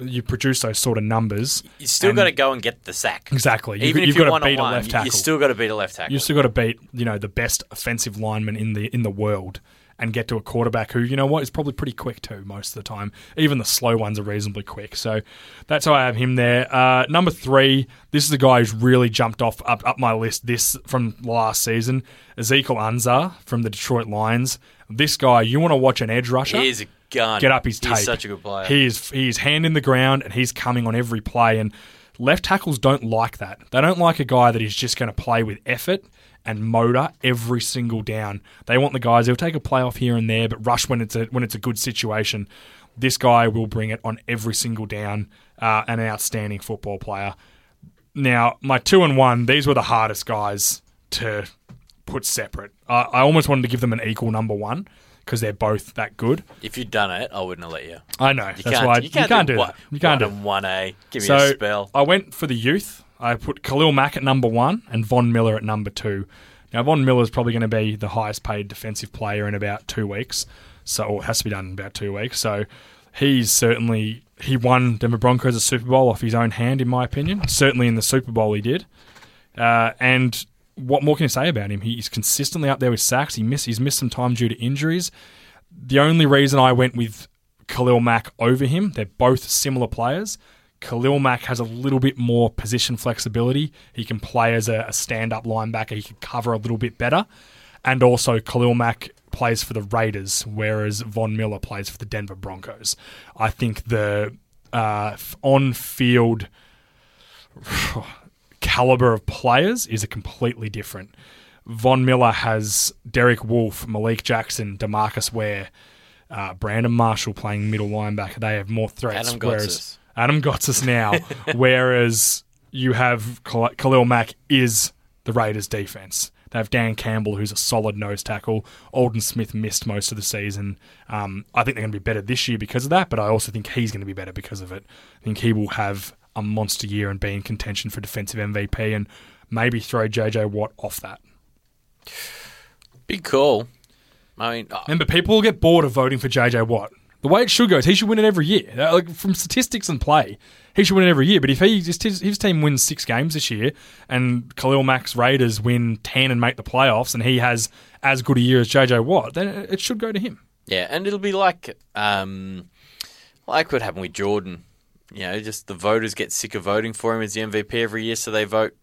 you produce those sort of numbers. You still got to go and get the sack. Exactly. You, Even you've if you're got one to beat on a one, left tackle. you still got to beat a left tackle. You've still got to beat, you know, the best offensive lineman in the in the world and get to a quarterback who, you know what, is probably pretty quick too most of the time. Even the slow ones are reasonably quick. So that's how I have him there. Uh, number three, this is the guy who's really jumped off up, up my list this from last season. Ezekiel Ansah from the Detroit Lions. This guy, you want to watch an edge rusher? He is a gun. get up his tape. He's such a good player. He is he is hand in the ground and he's coming on every play. And left tackles don't like that. They don't like a guy that is just going to play with effort and motor every single down. They want the guys who'll take a play off here and there, but rush when it's a when it's a good situation. This guy will bring it on every single down. Uh, an outstanding football player. Now, my two and one, these were the hardest guys to put separate. I, I almost wanted to give them an equal number one because they're both that good. if you'd done it, I wouldn't have let you. I know. You That's can't, why you can't, do, do that. You can't do one it. one A. Give me So a spell. I went for the youth. I put Khalil Mack at number one and Von Miller at number two. Now Von Miller is probably going to be the highest paid defensive player in about two weeks, so it has to be done in about two weeks. So he's certainly he won Denver Broncos a Super Bowl off his own hand, in my opinion. Certainly in the Super Bowl he did. Uh, and what more can you say about him? He's consistently up there with sacks. He miss, he's missed some time due to injuries. The only reason I went with Khalil Mack over him, they're both similar players. Khalil Mack has a little bit more position flexibility. He can play as a, a stand up linebacker, he can cover a little bit better. And also, Khalil Mack plays for the Raiders, whereas Von Miller plays for the Denver Broncos. I think the uh, on field caliber of players is a completely different. Von Miller has Derek Wolfe, Malik Jackson, Demarcus Ware, uh, Brandon Marshall playing middle linebacker. They have more threats. Adam whereas. Adam Gotsis now, whereas you have Khal- Khalil Mack is the Raiders' defense. They have Dan Campbell, who's a solid nose tackle. Aldon Smith missed most of the season. Um, I think they're going to be better this year because of that, but I also think he's going to be better because of it. I think he will have a monster year and be in contention for defensive MVP and maybe throw JJ Watt off that. Big call. I mean, uh, Remember, people will get bored of voting for JJ Watt. The way it should go is he should win it every year. Uh, Like from statistics and play, he should win it every year. But if he just his, his team wins six games this year, and Khalil Mack's Raiders win ten and make the playoffs, and he has as good a year as JJ Watt, then it should go to him. yeah, and it'll be like um, like what happened with Jordan. You know, just the voters get sick of voting for him as the MVP every year, so they vote.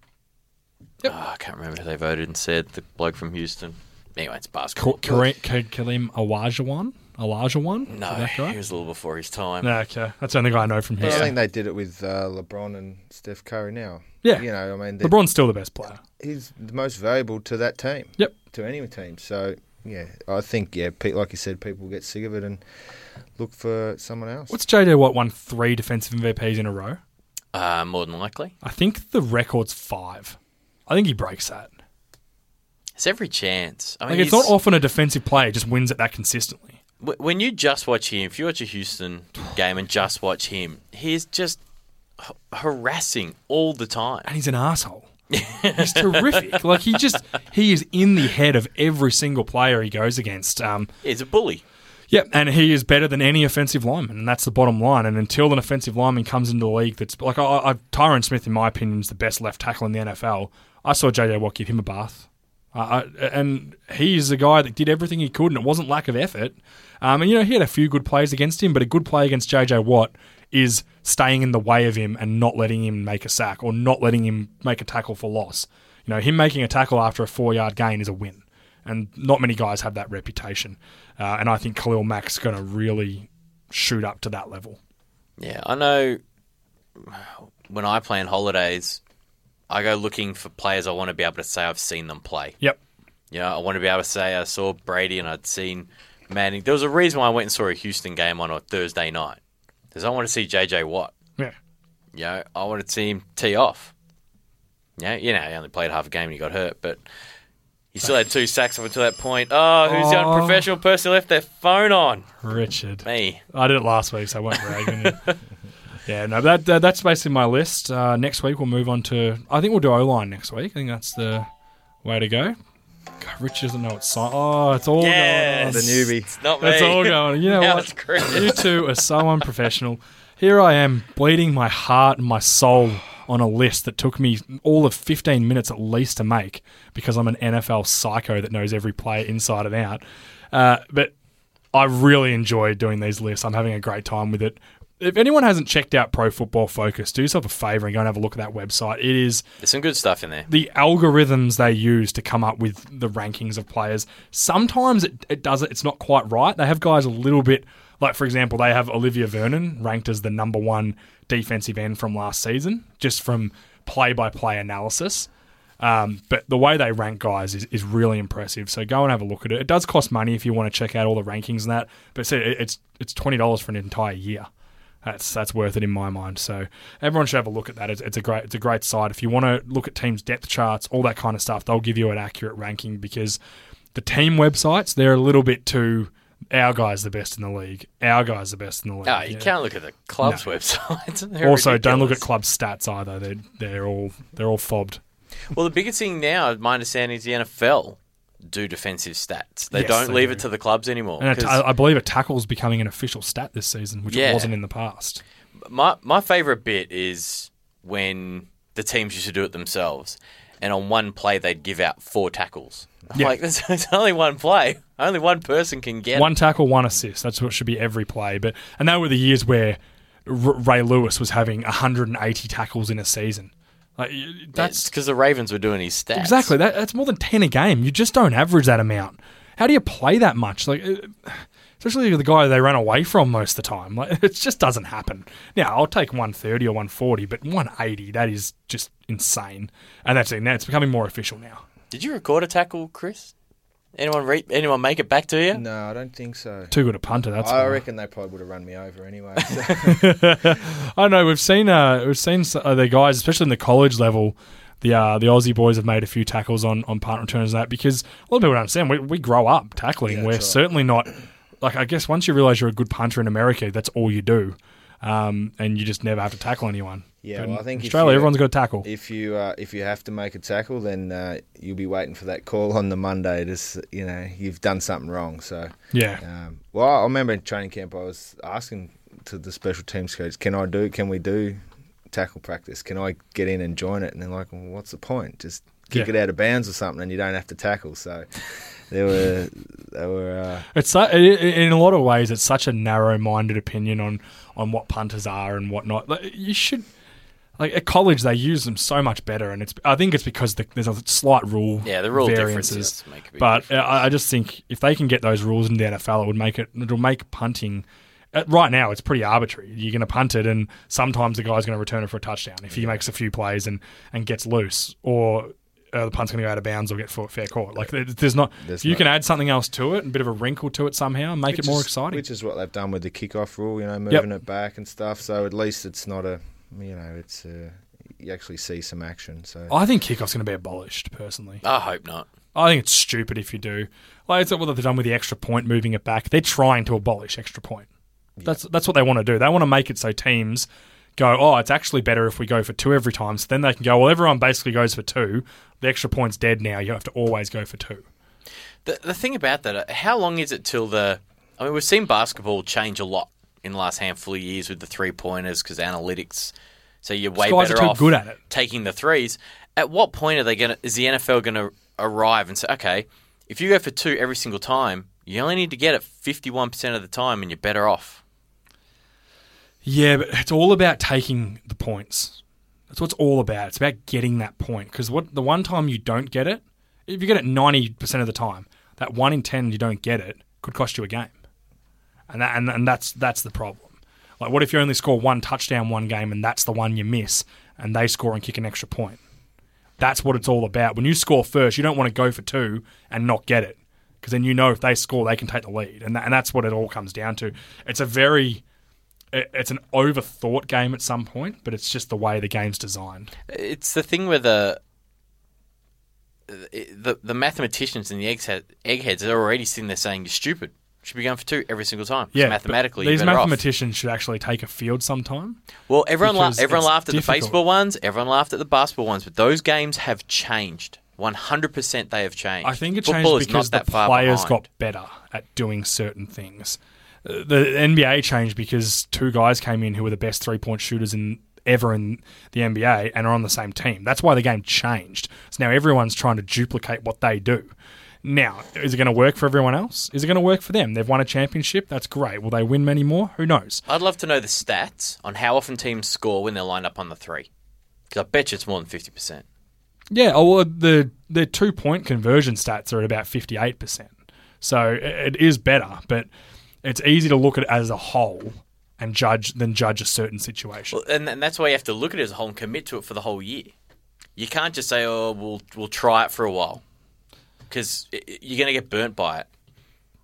Yep. Oh, I can't remember who they voted and said the bloke from Houston. Anyway, it's basketball. Kareem, Kareem Olajuwon, one? No, Is that he was a little before his time. No, okay, that's the only guy I know from But I think they did it with uh, LeBron and Steph Curry now. Yeah. You know, I mean, LeBron's still the best player. he's the most valuable to that team. Yep. To any team. So, yeah, I think, yeah, pe- like you said, people get sick of it and look for someone else. What's JJ Watt won three defensive MVPs in a row? Uh, more than likely, I think the record's five. I think he breaks that. it's every chance. I mean, Like it's not often a defensive player just wins it that consistently. Wh- when you just watch him, if you watch a Houston game and just watch him, he's just h- harassing all the time. And he's an asshole. he's terrific. Like he just he is in the head of every single player he goes against. Um, He's a bully. Yep, and he is better than any offensive lineman, and that's the bottom line. And until an offensive lineman comes into the league, that's like I, I, Tyron Smith, in my opinion, is the best left tackle in the NFL. I saw JJ Watt give him a bath, uh, and he is a guy that did everything he could, and it wasn't lack of effort. Um, and you know he had a few good plays against him, but a good play against JJ Watt is staying in the way of him and not letting him make a sack or not letting him make a tackle for loss. You know, him making a tackle after a four yard gain is a win and not many guys have that reputation. Uh, and I think Khalil Mack's going to really shoot up to that level. Yeah, I know. When I plan holidays, I go looking for players I want to be able to say I've seen them play. Yep. You know, I want to be able to say I saw Brady and I'd seen Manning. There was a reason why I went and saw a Houston game on a Thursday night. Because I want to see JJ Watt. Yeah. You know, I wanted to see him tee off. Yeah, you know, he only played half a game and he got hurt, but he still had two sacks up until that point. Oh, who's the Oh. unprofessional person who left their phone on? Richard. Me. I did it last week, so I won't brag. Yeah, no, that, that that's basically my list. Uh, next week we'll move on to. I think we'll do O line next week. I think that's the way to go. God, Rich doesn't know what sign. Oh, it's all Yes. going The on. newbie. It's not me. It's all going. You know what? You two are so unprofessional. Here I am, bleeding my heart and my soul on a list that took me all of 15 minutes at least to make because I'm an NFL psycho that knows every player inside and out. Uh, but I really enjoy doing these lists. I'm having a great time with it. If anyone hasn't checked out Pro Football Focus, do yourself a favor and go and have a look at that website. It is There's some good stuff in there. the algorithms they use to come up with the rankings of players. Sometimes it, it does it. It's not quite right. They have guys a little bit like, for example, they have Olivier Vernon ranked as the number one defensive end from last season, just from play-by-play analysis. Um, but the way they rank guys is, is really impressive. So go and have a look at it. It does cost money if you want to check out all the rankings and that. But see, it's it's twenty dollars for an entire year. That's that's worth it in my mind. So everyone should have a look at that. It's, it's a great it's a great site. If you want to look at teams' depth charts, all that kind of stuff, they'll give you an accurate ranking because the team websites they're a little bit too. Our guy's the best in the league. Our guy's the best in the league. Oh, you Yeah. can't look at the club's No. websites. They're Also, don't look at club stats either. They're they're all they're all fobbed. Well, the biggest thing now, my understanding, is the NFL do defensive stats. They Yes, don't they leave do. it to the clubs anymore. And a 'cause I believe a tackle's becoming an official stat this season, which Yeah. it wasn't in the past. my my favorite bit is when the teams used to do it themselves, and on one play they'd give out four tackles. I'm Yeah. Like there's, there's only one play. Only one person can get. One tackle, one assist. That's what should be every play. But and that were the years where R- Ray Lewis was having 180 tackles in a season. Like That's because the Ravens were doing his stats. exactly that. That's more than 10 a game. You just don't average that amount. How do you play that much? Like. uh, Especially the guy they ran away from most of the time. Like it just doesn't happen. Now I'll take 130 or 140, but 180 that is just insane. And that's it. Now it's becoming more official now. Did you record a tackle, Chris? Anyone re- anyone make it back to you? No, I don't think so. Too good a punter. That's I why. reckon they probably would have run me over anyway. so- I know we've seen uh, we've seen uh, the guys, especially in the college level, the uh, the Aussie boys have made a few tackles on, on punt returns and that because a lot of people don't understand we, we grow up tackling. Yeah, We're right. certainly not like I guess once you realise you're a good punter in America, that's all you do, um, and you just never have to tackle anyone. Yeah, well, I in think if Australia, everyone's got to tackle. if you uh, if you have to make a tackle, then uh, you'll be waiting for that call on the Monday. To you know you've done something wrong. So, yeah, um, well, I remember in training camp, I was asking to the special teams coach, "Can I do? Can we do tackle practice? Can I get in and join it?" And they're like, well, "What's the point? Just kick Yeah. it out of bounds or something, and you don't have to tackle." So, there were there were. Uh, It's su- i- i- in a lot of ways, it's such a narrow-minded opinion on on what punters are and whatnot. Like, you should. Like at college, they use them so much better, and it's. I think it's because the, there's a slight rule. Yeah, the rule variances. differences make a big But difference. uh, I I just think if they can get those rules in the NFL, it would make it. It'll make punting. Uh, right now, it's pretty arbitrary. You're going to punt it, and sometimes the guy's going to return it for a touchdown if he makes a few plays and and gets loose, or uh, the punt's going to go out of bounds or get fair caught. Like there's not. There's if you not- can add something else to it, a bit of a wrinkle to it somehow, make it more is- exciting. Which is what they've done with the kickoff rule, you know, moving it back and stuff. So at least it's not a, you know, it's uh you actually see some action. So I think kickoff's going to be abolished personally. I hope not. I think it's stupid if you do. Like it's not what they've done with the extra point, moving it back. They're trying to abolish extra point. That's that's what they want to do. They want to make it so teams go, oh, it's actually better if we go for two every time. So then they can go, well, everyone basically goes for two. The extra point's dead now. You have to always go for two. The, the thing about that, uh, how long is it till the? I mean, we've seen basketball change a lot in the last handful of years with the three pointers because analytics. So you're way better off good at it. taking the threes. At what point are they going? to Is the NFL going to arrive and say, okay, if you go for two every single time, you only need to get it 51 percent of the time, and you're better off. Yeah, but it's all about taking the points. That's what it's all about. It's about getting that point. Because what the one time you don't get it, if you get it ninety percent of the time, that one in ten you don't get it could cost you a game, and that, and, and that's that's the problem. Like, what if you only score one touchdown one game, and that's the one you miss, and they score and kick an extra point? That's what it's all about. When you score first, you don't want to go for two and not get it, because then you know if they score, they can take the lead, and that, and that's what it all comes down to. It's a very it's an overthought game at some point, but it's just the way the game's designed. It's the thing where the the the mathematicians and the egghead, eggheads are already sitting there saying you're stupid. should be going for two every single time. Yeah, mathematically, these you're better off. mathematicians should actually take a field sometime. Well, everyone la- everyone laughed at difficult. the baseball ones. Everyone laughed at the basketball ones, but those games have changed. One hundred percent, they have changed. I think it Football changed because the players behind. got better at doing certain things. The NBA changed because two guys came in who were the best three point shooters in ever in the NBA and are on the same team. That's why the game changed. So now everyone's trying to duplicate what they do. Now, is it going to work for everyone else? Is it going to work for them? They've won a championship. That's great. Will they win many more? Who knows? I'd love to know the stats on how often teams score when they're lined up on the three. Because I bet you it's more than fifty percent. Yeah, oh, well, the the two point conversion stats are at about fifty eight percent. So it it is better, but it's easy to look at it as a whole and judge than judge a certain situation. Well, and, and that's why you have to look at it as a whole and commit to it for the whole year. You can't just say, "Oh, we'll we'll try it for a while," because you're going to get burnt by it.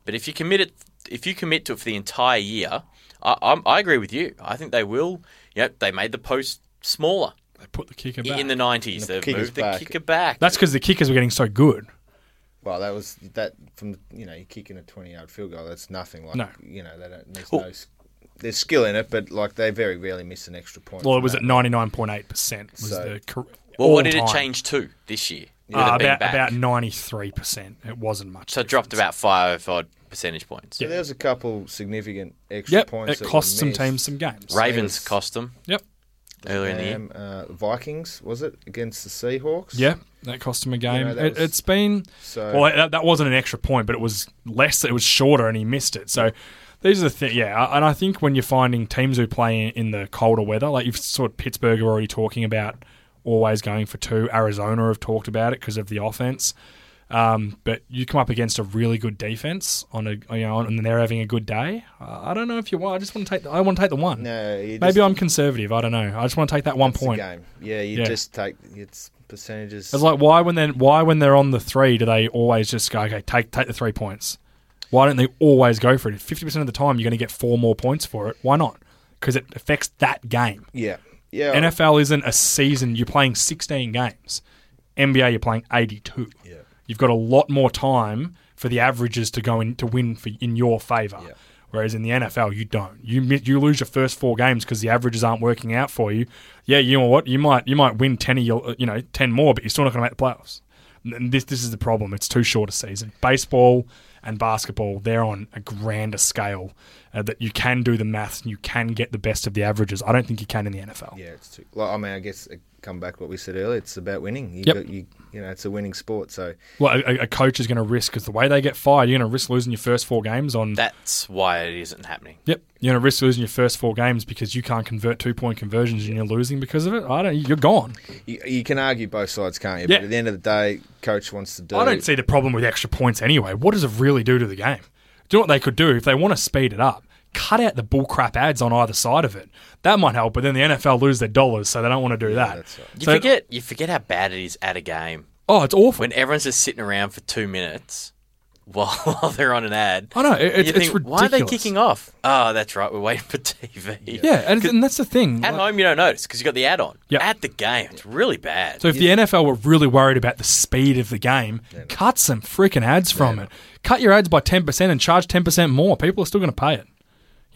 But if you commit it, if you commit to it for the entire year, I, I'm, I agree with you. I think they will. Yep, they made the post smaller they put the kicker back. in the '90s. The They've moved the back. kicker back. That's because the kickers were getting so good. Well, that was that from you know you're kicking a 20 yard field goal. That's nothing. Like No. you know they don't. There's Well- no. There's skill in it, but like they very rarely miss an extra point. Well, it was that. at ninety nine point eight percent. Was So- the cor- well, what did it change to this year? with Uh, about about ninety three percent. It wasn't much. so it dropped about five odd percentage points. So there was a couple significant extra Yep, points. it cost some teams some games. Ravens Ravens. cost them Yep. Earlier in the year. Uh, Vikings was it against the Seahawks? Yeah, that cost him a game. know, it, was- it's been So Well, that, that wasn't an extra point, but it was less. It was shorter, and he missed it. So these are the things. Yeah, and I think when you're finding teams who play in, in the colder weather, like you've sort of Pittsburgh are already talking about always going for two. Arizona have talked about it because of the offense. Um, but you come up against a really good defense on a you know, and they're having a good day. I don't know if you want. I just want to take. The, I want to take the one. no, you Maybe just, I'm conservative. I don't know. I just want to take that one point. game. Yeah, you Yeah. just take it's percentages. It's like why when they why when they're on the three do they always just go okay take take the three points? Why don't they always go for it? Fifty percent of the time you're going to get four more points for it. Why not? Because it affects that game. yeah, yeah. NFL isn't a season. You're playing sixteen games. NBA you're playing eighty two. Yeah. You've got a lot more time for the averages to go in to win for in your favor. Yeah. Whereas in the NFL, you don't. You you lose your first four games because the averages aren't working out for you. Yeah, you know what? You might you might win ten of your you know ten more, but you're still not going to make the playoffs. And this this is the problem. It's too short a season. Baseball and basketball they're on a grander scale uh, that you can do the maths and you can get the best of the averages. I don't think you can in the NFL. Yeah, it's too. Well, I mean, I guess it come back to what we said earlier. It's about winning. You, Yep. got, you, you know, it's a winning sport. So Well, a, a coach is going to risk because the way they get fired, you're going to risk losing your first four games on. That's why it isn't happening. Yep, you're going to risk losing your first four games because you can't convert two point conversions and you're losing because of it. I don't. You're gone. you, you can argue both sides, can't you? Yeah. But at the end of the day, coach wants to do. I don't see the problem with extra points anyway. What does it really do to the game? Do you know what they could do if they want to speed it up? Cut out the bullcrap ads on either side of it. That might help, but then the NFL lose their dollars, so they don't want to do that. that's right. You So- forget you forget how bad it is at a game Oh, it's awful. when everyone's just sitting around for two minutes while, while they're on an ad. I know it, it's, you it's ridiculous. why are they kicking off? Oh, that's right, we're waiting for TV. Yeah, and, and that's the thing. At home, you don't notice because you got the ad on. Yep. At the game, it's really bad. So if the NFL were really worried about the speed of the game, cut some freaking ads from it. Cut your ads by ten percent and charge ten percent more. People are still going to pay it.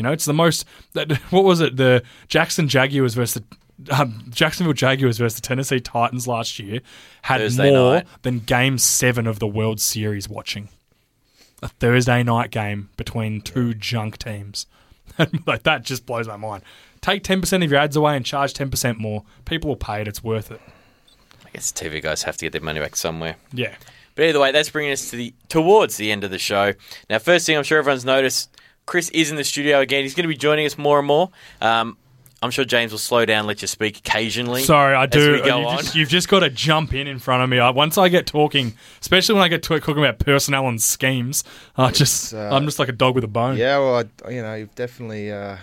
You know, it's the most. That, what was it? The Jackson Jaguars versus the um, Jacksonville Jaguars versus the Tennessee Titans last year had Thursday more night. than Game Seven of the World Series watching. A Thursday night game between two junk teams. like that just blows my mind. Take ten percent of your ads away and charge ten percent more. People will pay it. It's worth it. I guess TV guys have to get their money back somewhere. Yeah. But either way, that's bringing us to the towards the end of the show. Now, first thing I'm sure everyone's noticed, Chris is in the studio again. He's going to be joining us more and more. Um, I'm sure James will slow down, and let you speak occasionally. Sorry, I as do. we go you've, on. just, you've just got to jump in in front of me. I, once I get talking, especially when I get to talking about personnel and schemes, I just uh, I'm just like a dog with a bone. Yeah, well, I, you know, you've definitely uh,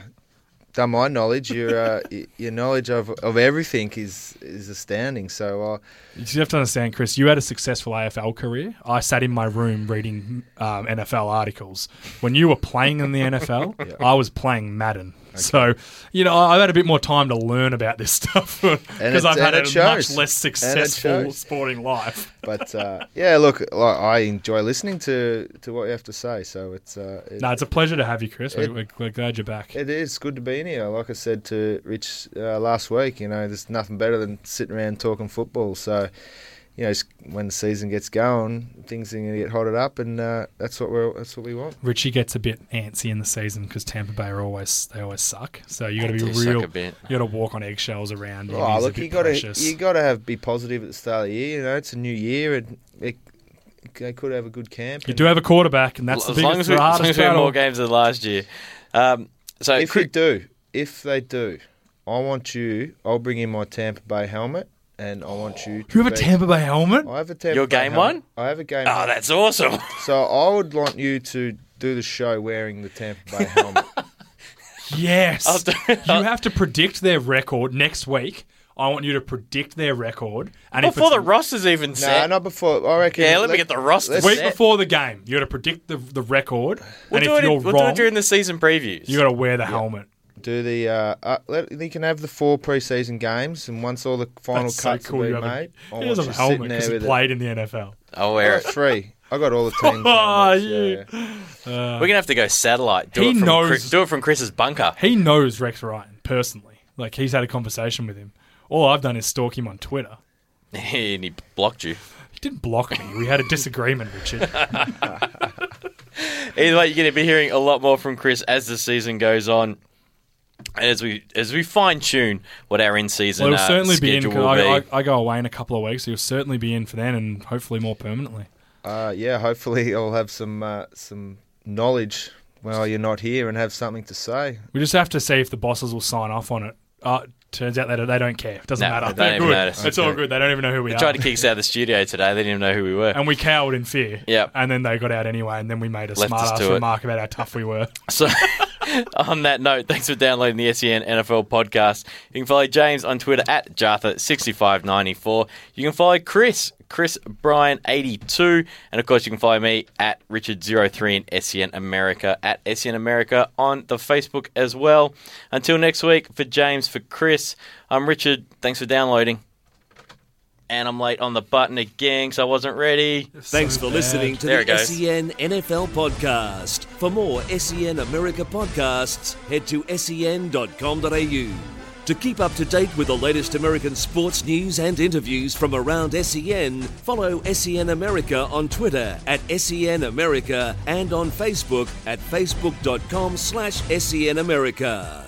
done my knowledge. Your uh, your knowledge of, of everything is is astounding. So uh, You have to understand, Chris. You had a successful AFL career. I sat in my room reading um, NFL articles. When you were playing in the NFL, I was playing Madden. So, you know, I've had a bit more time to learn about this stuff because I've had a it much less successful sporting life. But uh, yeah, look, like, I enjoy listening to, to what you have to say. So it's uh, it, No, it's a pleasure to have you, Chris. It- we're, we're glad you're back. it is good to be in here. Like I said to Rich uh, last week, you know, there's nothing better than sitting around talking football. So. You know, when the season gets going, things are going to get hotted up, and uh, that's what we're that's what we want. Richie gets a bit antsy in the season because Tampa Bay are always they always suck. So you got to be They suck real. a bit. You got to walk on eggshells around. him. Oh, He's look, you got to you got to have be positive at the start of the year. You know, it's a new year, and it, they could have a good camp. You do have a quarterback, and that's the as long as we, the as long as we have battle. more games than last year. Um, so if Chris- you do, if they do, I want you. I'll bring in my Tampa Bay helmet, and I want you. To You have a be- Tampa Bay helmet? I have a Tampa Your Bay game helmet. one? I have a game. oh, one. that's awesome. So I would want you to do the show wearing the Tampa Bay helmet. Yes. I'll do- you have to predict their record next week. I want you to predict their record, and if Before it's the roster's even no, set. not before. I reckon. Yeah, let me get the roster let's- week set. before the game, you got to predict the the record, We'll, and do if it, you're we'll do wrong, it during the season previews. you got to wear the helmet. Do the uh, uh, let, you can have the four preseason games, and once all the final That's so cuts cool. have You been have a, made, I he want has a helmet because he with it. played in the NFL. I'll wear it. three. I got all the team. Oh, helmets, you- yeah. We're gonna have to go satellite. Do He it from knows- Chris, do it from Chris's bunker. He knows Rex Ryan personally. Like he's had a conversation with him. All I've done is stalk him on Twitter. and he blocked you. He didn't block me. We had a disagreement, Richard. Either way, you're going to be hearing a lot more from Chris as the season goes on, and as we as we fine tune what our in season Well, he'll uh, certainly be in. will I, be. I, I go away in a couple of weeks. He'll certainly be in for then, and hopefully more permanently. Uh, yeah, hopefully I'll have some uh, some knowledge while you're not here and have something to say. We just have to see if the bosses will sign off on it. Uh, turns out that they don't care. It doesn't No, matter. they don't They're even good. notice. It's all good. They don't even know who we They are. tried to kick us out of the studio today. They didn't even know who we were. and we cowered in fear. Yep. And then they got out anyway, and then we made a Left smart ass remark about how tough we were. So, on that note, thanks for downloading the SEN NFL podcast. You can follow James on Twitter at Jartha6594. You can follow Chris, Chris Bryan82. And of course, you can follow me at Richard03 in SEN America, at SEN America on the Facebook as well. Until next week, for James, for Chris, I'm Richard. Thanks for downloading. And I'm late on the button again, so I wasn't ready. Thanks So for bad. listening to There the. SEN NFL podcast. For more SEN America podcasts, head to sen.com.au. To keep up to date with the latest American sports news and interviews from around SEN, follow SEN America on Twitter at SEN America and on Facebook at facebook.com slash SEN America.